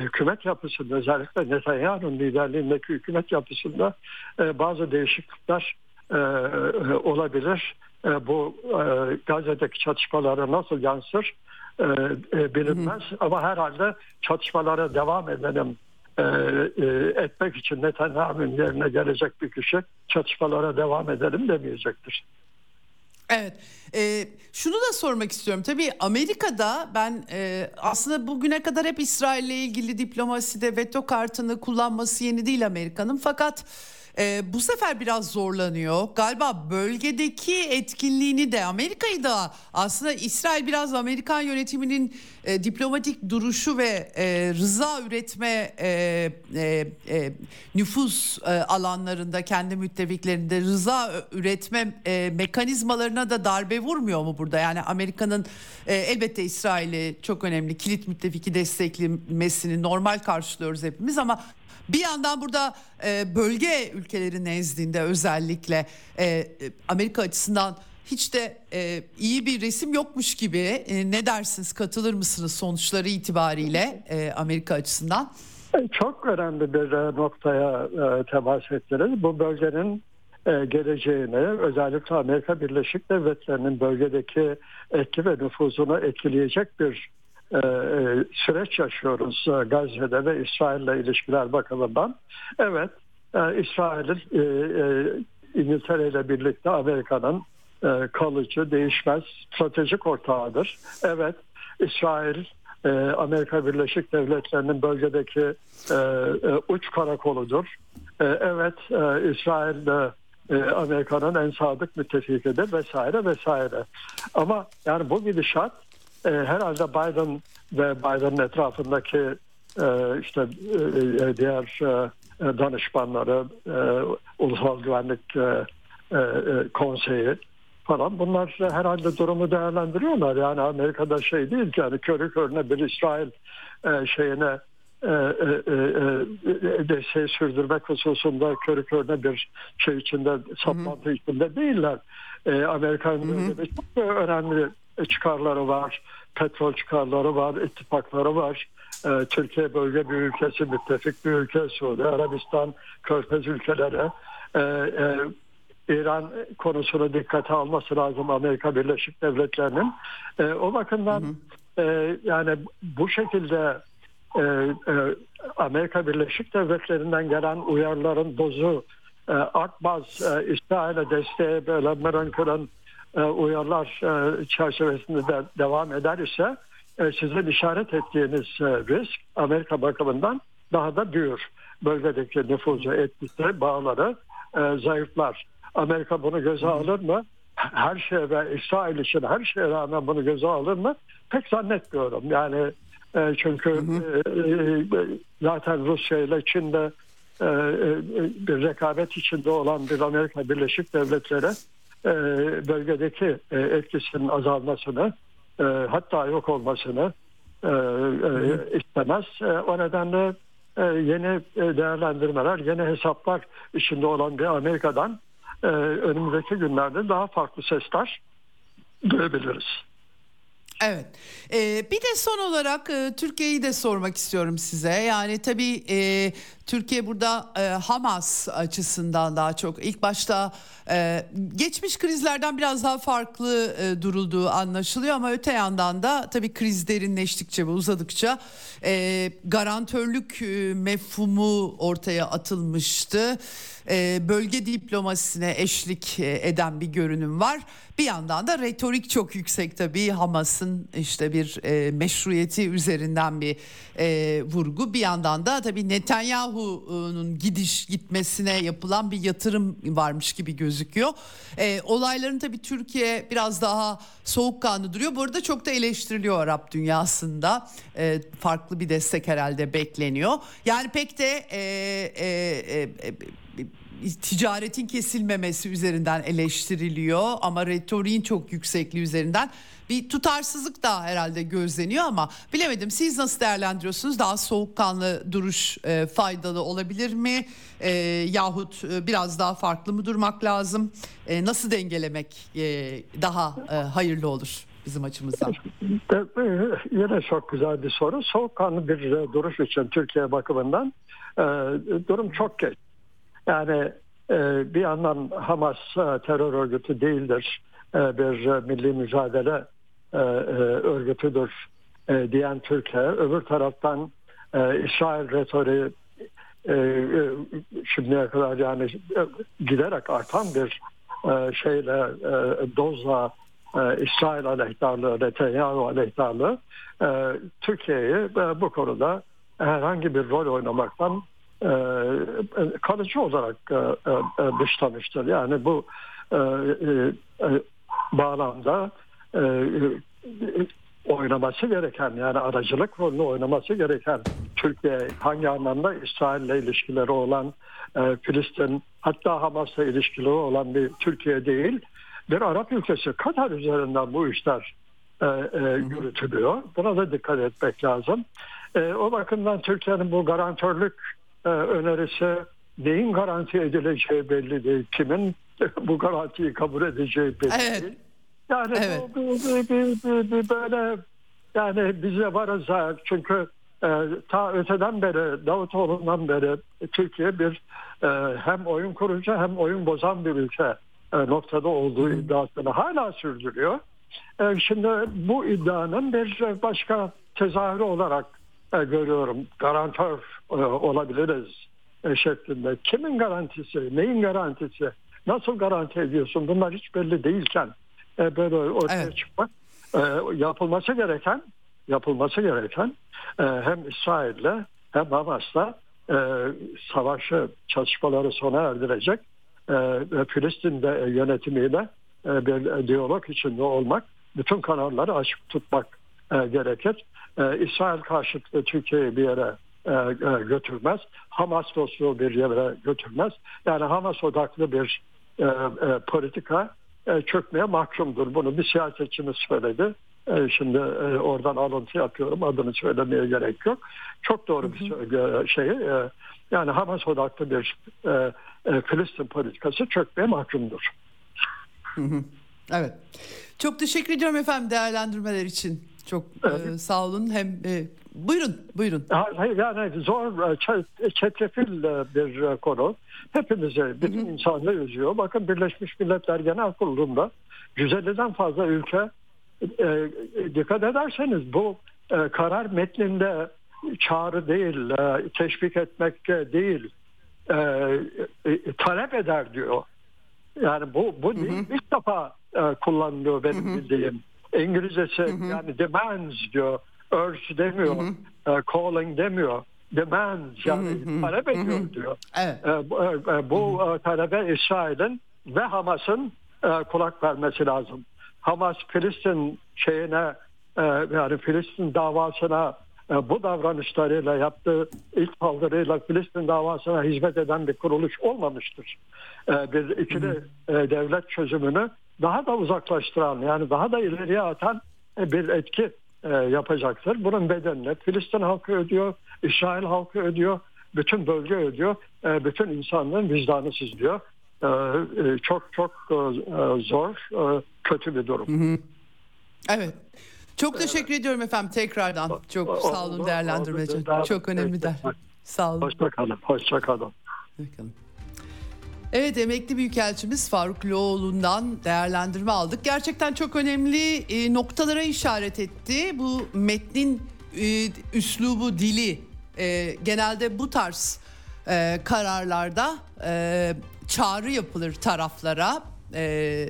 [SPEAKER 3] hükümet yapısında özellikle Netanyahu'nun liderliğindeki hükümet yapısında e, bazı değişiklikler e, olabilir. E, bu e, Gazze'deki çatışmalara nasıl yansır e, e, bilinmez hı hı. ama herhalde çatışmalara devam edelim e, e, etmek için Netanyahu'nun yerine gelecek bir kişi çatışmalara devam edelim demeyecektir.
[SPEAKER 1] Evet. E, şunu da sormak istiyorum. Tabii Amerika'da ben e, aslında bugüne kadar hep İsrail'le ilgili diplomaside veto kartını kullanması yeni değil Amerika'nın. Fakat e, bu sefer biraz zorlanıyor. Galiba bölgedeki etkinliğini de Amerika'yı da aslında İsrail biraz Amerikan yönetiminin e, diplomatik duruşu ve e, rıza üretme e, e, e, nüfus e, alanlarında kendi müttefiklerinde rıza üretme e, mekanizmalarına da darbe vurmuyor mu burada? Yani Amerika'nın e, elbette İsrail'i çok önemli kilit müttefiki desteklemesini normal karşılıyoruz hepimiz ama bir yandan burada e, bölge ülkeleri nezdinde özellikle e, Amerika açısından hiç de e, iyi bir resim yokmuş gibi. E, ne dersiniz? Katılır mısınız sonuçları itibariyle e, Amerika açısından?
[SPEAKER 3] Çok önemli bir e, noktaya e, temas ettiniz. Bu bölgenin e, geleceğini özellikle Amerika Birleşik Devletleri'nin bölgedeki etki ve nüfuzunu etkileyecek bir e, e, süreç yaşıyoruz e, Gazze'de ve İsrail'le ilişkiler bakımından. Evet, e, İsrail'in e, e, İngiltere ile birlikte Amerika'nın e, kalıcı, değişmez stratejik ortağıdır. Evet, İsrail e, Amerika Birleşik Devletleri'nin bölgedeki e, e, uç karakoludur. E, evet, e, İsrail de e, Amerika'nın en sadık müttefikidir vesaire vesaire. Ama yani bu gidişat e, herhalde Biden ve Biden'ın etrafındaki e, işte e, e diğer e, e, danışmanları, e, Ulusal Güvenlik e, e, Konseyi falan bunlar herhalde durumu değerlendiriyorlar. Yani Amerika'da şey değil ki yani körü körüne bir İsrail e, şeyine e, e, e, de şey sürdürmek hususunda körü körüne bir şey içinde saplantı içinde değiller. E, Amerika'nın çok önemli çıkarları var, petrol çıkarları var, ittifakları var. E, Türkiye bölge bir ülkesi, müttefik bir ülke, Suudi Arabistan, Körfez ülkeleri. E, e, İran konusunu dikkate alması lazım Amerika Birleşik Devletleri'nin. E, o bakımdan hı hı. e, yani bu şekilde e, e, Amerika Birleşik Devletleri'nden gelen uyarıların dozu e. E, İsrail'e desteğe böyle mırın kırın e, uyarılar e, çerçevesinde de devam eder ise e, sizin işaret ettiğiniz e, risk Amerika bakımından daha da büyür. Bölgedeki nüfuzu, etkisi, bağları e, zayıflar. Amerika bunu göze alır mı? Her şeye ve İsrail için her şeye rağmen bunu göze alır mı? Pek zannetmiyorum. Yani e, çünkü e, e, zaten Rusya ile Çin'de e, e, bir rekabet içinde olan bir Amerika Birleşik Devletleri e, bölgedeki e, etkisinin azalmasını e, hatta yok olmasını e, e, istemez. E, o nedenle e, yeni değerlendirmeler, yeni hesaplar içinde olan bir Amerika'dan e, önümüzdeki günlerde daha farklı sesler duyabiliriz.
[SPEAKER 1] Evet. Ee, bir de son olarak e, Türkiye'yi de sormak istiyorum size. Yani tabii e, Türkiye burada e, Hamas açısından daha çok ilk başta e, geçmiş krizlerden biraz daha farklı e, durulduğu anlaşılıyor ama öte yandan da tabii kriz derinleştikçe ve uzadıkça e, garantörlük e, mefhumu ortaya atılmıştı. E, bölge diplomasisine eşlik e, eden bir görünüm var. Bir yandan da retorik çok yüksek tabii Hamas'ın işte bir e, meşruiyeti üzerinden bir e, vurgu. Bir yandan da tabii Netanyahu'nun gidiş gitmesine yapılan bir yatırım varmış gibi gözüküyor. E, olayların tabii Türkiye biraz daha soğukkanlı duruyor. Bu arada çok da eleştiriliyor Arap dünyasında. E, farklı bir destek herhalde bekleniyor. Yani pek de e, e, e, e, ticaretin kesilmemesi üzerinden eleştiriliyor ama retoriğin çok yüksekliği üzerinden bir tutarsızlık da herhalde gözleniyor ama bilemedim siz nasıl değerlendiriyorsunuz? Daha soğukkanlı duruş e, faydalı olabilir mi? E, yahut e, biraz daha farklı mı durmak lazım? E, nasıl dengelemek e, daha e, hayırlı olur? bizim açımızdan?
[SPEAKER 3] Yine çok güzel bir soru. Soğukkanlı bir duruş için Türkiye bakımından e, durum çok geç. Yani e, bir yandan Hamas e, terör örgütü değildir, e, bir milli mücadele e, e, örgütüdür e, diyen Türkiye. Öbür taraftan e, İsrail retoriği e, e, şimdiye kadar yani e, giderek artan bir e, şeyle e, dozla e, İsrail aleyhtarlığı, Netanyahu aleyhtarlığı e, Türkiye'yi e, bu konuda herhangi bir rol oynamaktan e, kalıcı olarak e, e, dışlamıştır. Yani bu e, e, bağlamda e, oynaması gereken yani aracılık rolünü oynaması gereken Türkiye hangi anlamda İsrail ile ilişkileri olan e, Filistin hatta Hamas'la ilişkileri olan bir Türkiye değil bir Arap ülkesi Katar üzerinden bu işler e, e, yürütülüyor. Buna da dikkat etmek lazım. E, o bakımdan Türkiye'nin bu garantörlük e, önerisi neyin garanti edileceği belli değil. Kimin bu garantiyi kabul edeceği belli
[SPEAKER 1] evet.
[SPEAKER 3] değil. Yani
[SPEAKER 1] evet.
[SPEAKER 3] bu, bu, bu, bu, bu, böyle yani bize varız çünkü e, ta öteden beri Davutoğlu'ndan beri Türkiye bir e, hem oyun kurucu hem oyun bozan bir ülke e, noktada olduğu iddiasını hala sürdürüyor. E, şimdi bu iddianın bir başka tezahürü olarak e, görüyorum. Garantör e, olabiliriz e, şeklinde. Kimin garantisi, neyin garantisi, nasıl garanti ediyorsun bunlar hiç belli değilken e, böyle ortaya evet. çıkmak e, yapılması gereken yapılması gereken e, hem İsrail'le hem Hamas'la e, savaşı çatışmaları sona erdirecek e, Filistin'de yönetimiyle e, bir diyalog içinde olmak bütün kanalları açık tutmak e, gerekir. E, İsrail karşıtı Türkiye'yi bir yere e, götürmez. Hamas dostluğu bir yere götürmez. Yani Hamas odaklı bir e, e, politika e, çökmeye mahkumdur. Bunu bir siyasetçimiz söyledi. E, şimdi e, oradan alıntı yapıyorum. Adını söylemeye gerek yok. Çok doğru bir hı şey. E, yani Hamas odaklı bir e, e, Filistin politikası çökmeye mahkumdur.
[SPEAKER 1] Hı hı. Evet. Çok teşekkür ediyorum efendim değerlendirmeler için. Çok evet. e, sağ olun. Hem e, buyurun, buyurun.
[SPEAKER 3] Yani zor, e, çetrefil e, bir e, konu. Hepimizi, bütün insanlığı üzüyor. Bakın Birleşmiş Milletler Genel Kurulu'nda 150'den fazla ülke e, dikkat ederseniz bu e, karar metninde çağrı değil, e, teşvik etmek değil, e, e, talep eder diyor. Yani bu bu hı hı. ilk defa e, kullanılıyor benim hı hı. bildiğim. İngilizcesi hı hı. yani demands diyor, urge demiyor, hı hı. E, calling demiyor. Demands yani hı hı. talep ediyor hı hı. diyor. Evet. E, bu e, bu hı hı. talebe İsrail'in ve Hamas'ın e, kulak vermesi lazım. Hamas Filistin şeyine e, yani Filistin davasına e, bu davranışlarıyla yaptığı ilk saldırıyla Filistin davasına hizmet eden bir kuruluş olmamıştır. E, bir ikili e, devlet çözümünü daha da uzaklaştıran yani daha da ileriye atan e, bir etki e, yapacaktır. Bunun bedelini Filistin halkı ödüyor, İsrail halkı ödüyor, bütün bölge ödüyor, e, bütün insanlığın vicdanı sızlıyor. Çok çok zor, kötü bir durum. Hı hı.
[SPEAKER 1] Evet. Çok teşekkür ediyorum efendim tekrardan. Çok sağ olun değerlendirme için. Çok önemli der. Sağ olun.
[SPEAKER 3] Hoşçakalın. Hoşçakalın.
[SPEAKER 1] Evet emekli büyükelçimiz Faruk Loğlu'ndan değerlendirme aldık. Gerçekten çok önemli e, noktalara işaret etti. Bu metnin e, üslubu, dili e, genelde bu tarz e, kararlarda e, çağrı yapılır taraflara. E,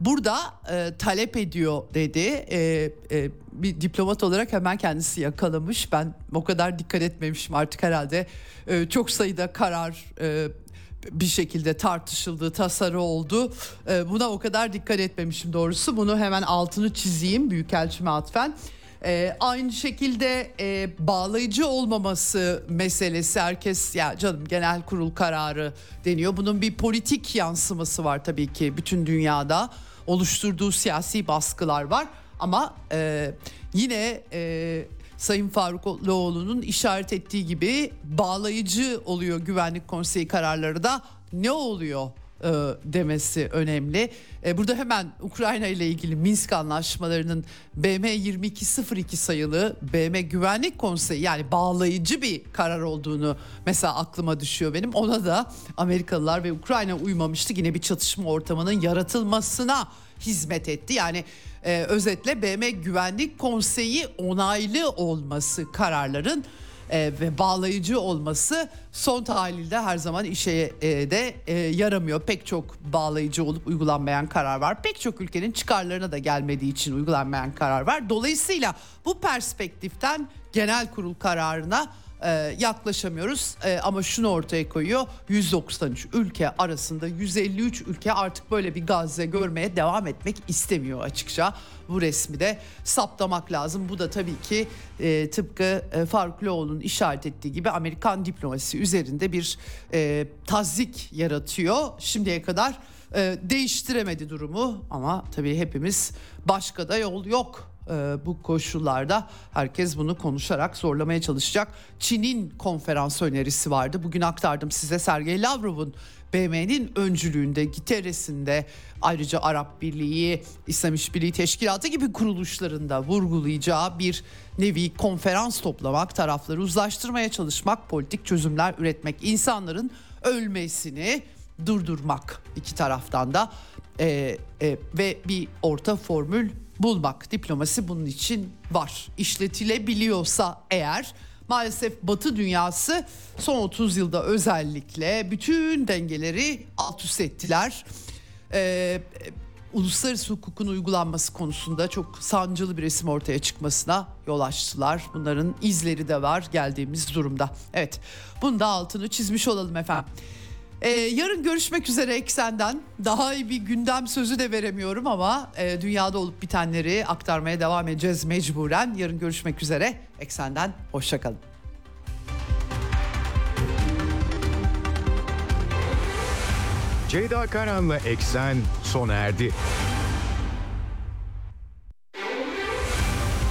[SPEAKER 1] burada e, talep ediyor dedi. E, e, bir diplomat olarak hemen kendisi yakalamış. Ben o kadar dikkat etmemişim artık herhalde. E, çok sayıda karar e, bir şekilde tartışıldı, tasarı oldu. E, buna o kadar dikkat etmemişim doğrusu. Bunu hemen altını çizeyim Büyükelçime atfen. E, aynı şekilde e, bağlayıcı olmaması meselesi herkes ya canım genel kurul kararı deniyor. Bunun bir politik yansıması var tabii ki bütün dünyada oluşturduğu siyasi baskılar var ama e, yine e, Sayın Faruk Loğlu'nun işaret ettiği gibi bağlayıcı oluyor Güvenlik Konseyi kararları da ne oluyor e, demesi önemli. E, burada hemen Ukrayna ile ilgili Minsk anlaşmalarının BM 2202 sayılı BM Güvenlik Konseyi yani bağlayıcı bir karar olduğunu mesela aklıma düşüyor benim. Ona da Amerikalılar ve Ukrayna uymamıştı. Yine bir çatışma ortamının yaratılmasına hizmet etti. Yani e, özetle BM Güvenlik Konseyi onaylı olması kararların e, ve bağlayıcı olması son tahlilde her zaman işe e, de e, yaramıyor. Pek çok bağlayıcı olup uygulanmayan karar var. Pek çok ülkenin çıkarlarına da gelmediği için uygulanmayan karar var. Dolayısıyla bu perspektiften genel kurul kararına e, yaklaşamıyoruz. E, ama şunu ortaya koyuyor. 193 ülke arasında 153 ülke artık böyle bir Gazze görmeye devam etmek istemiyor açıkça. Bu resmi de saptamak lazım. Bu da tabii ki e, tıpkı e, Faruk Loğlu'nun işaret ettiği gibi Amerikan diplomasisi üzerinde bir e, tazik yaratıyor. Şimdiye kadar e, değiştiremedi durumu ama tabii hepimiz başka da yol yok e, bu koşullarda herkes bunu konuşarak zorlamaya çalışacak. Çin'in konferans önerisi vardı. Bugün aktardım size Sergey Lavrov'un BM'nin öncülüğünde, Giteres'inde ayrıca Arap Birliği, İslam İşbirliği Teşkilatı gibi kuruluşlarında vurgulayacağı bir nevi konferans toplamak, tarafları uzlaştırmaya çalışmak, politik çözümler üretmek, insanların ölmesini durdurmak iki taraftan da e, e, ve bir orta formül bulmak. Diplomasi bunun için var. İşletilebiliyorsa eğer maalesef Batı dünyası son 30 yılda özellikle bütün dengeleri alt üst ettiler. Ee, uluslararası hukukun uygulanması konusunda çok sancılı bir resim ortaya çıkmasına yol açtılar. Bunların izleri de var geldiğimiz durumda. Evet, bunu da altını çizmiş olalım efendim. Ee, yarın görüşmek üzere Eksen'den. Daha iyi bir gündem sözü de veremiyorum ama e, dünyada olup bitenleri aktarmaya devam edeceğiz mecburen. Yarın görüşmek üzere Eksen'den. Hoşçakalın.
[SPEAKER 2] Ceyda Karan'la Eksen sona erdi.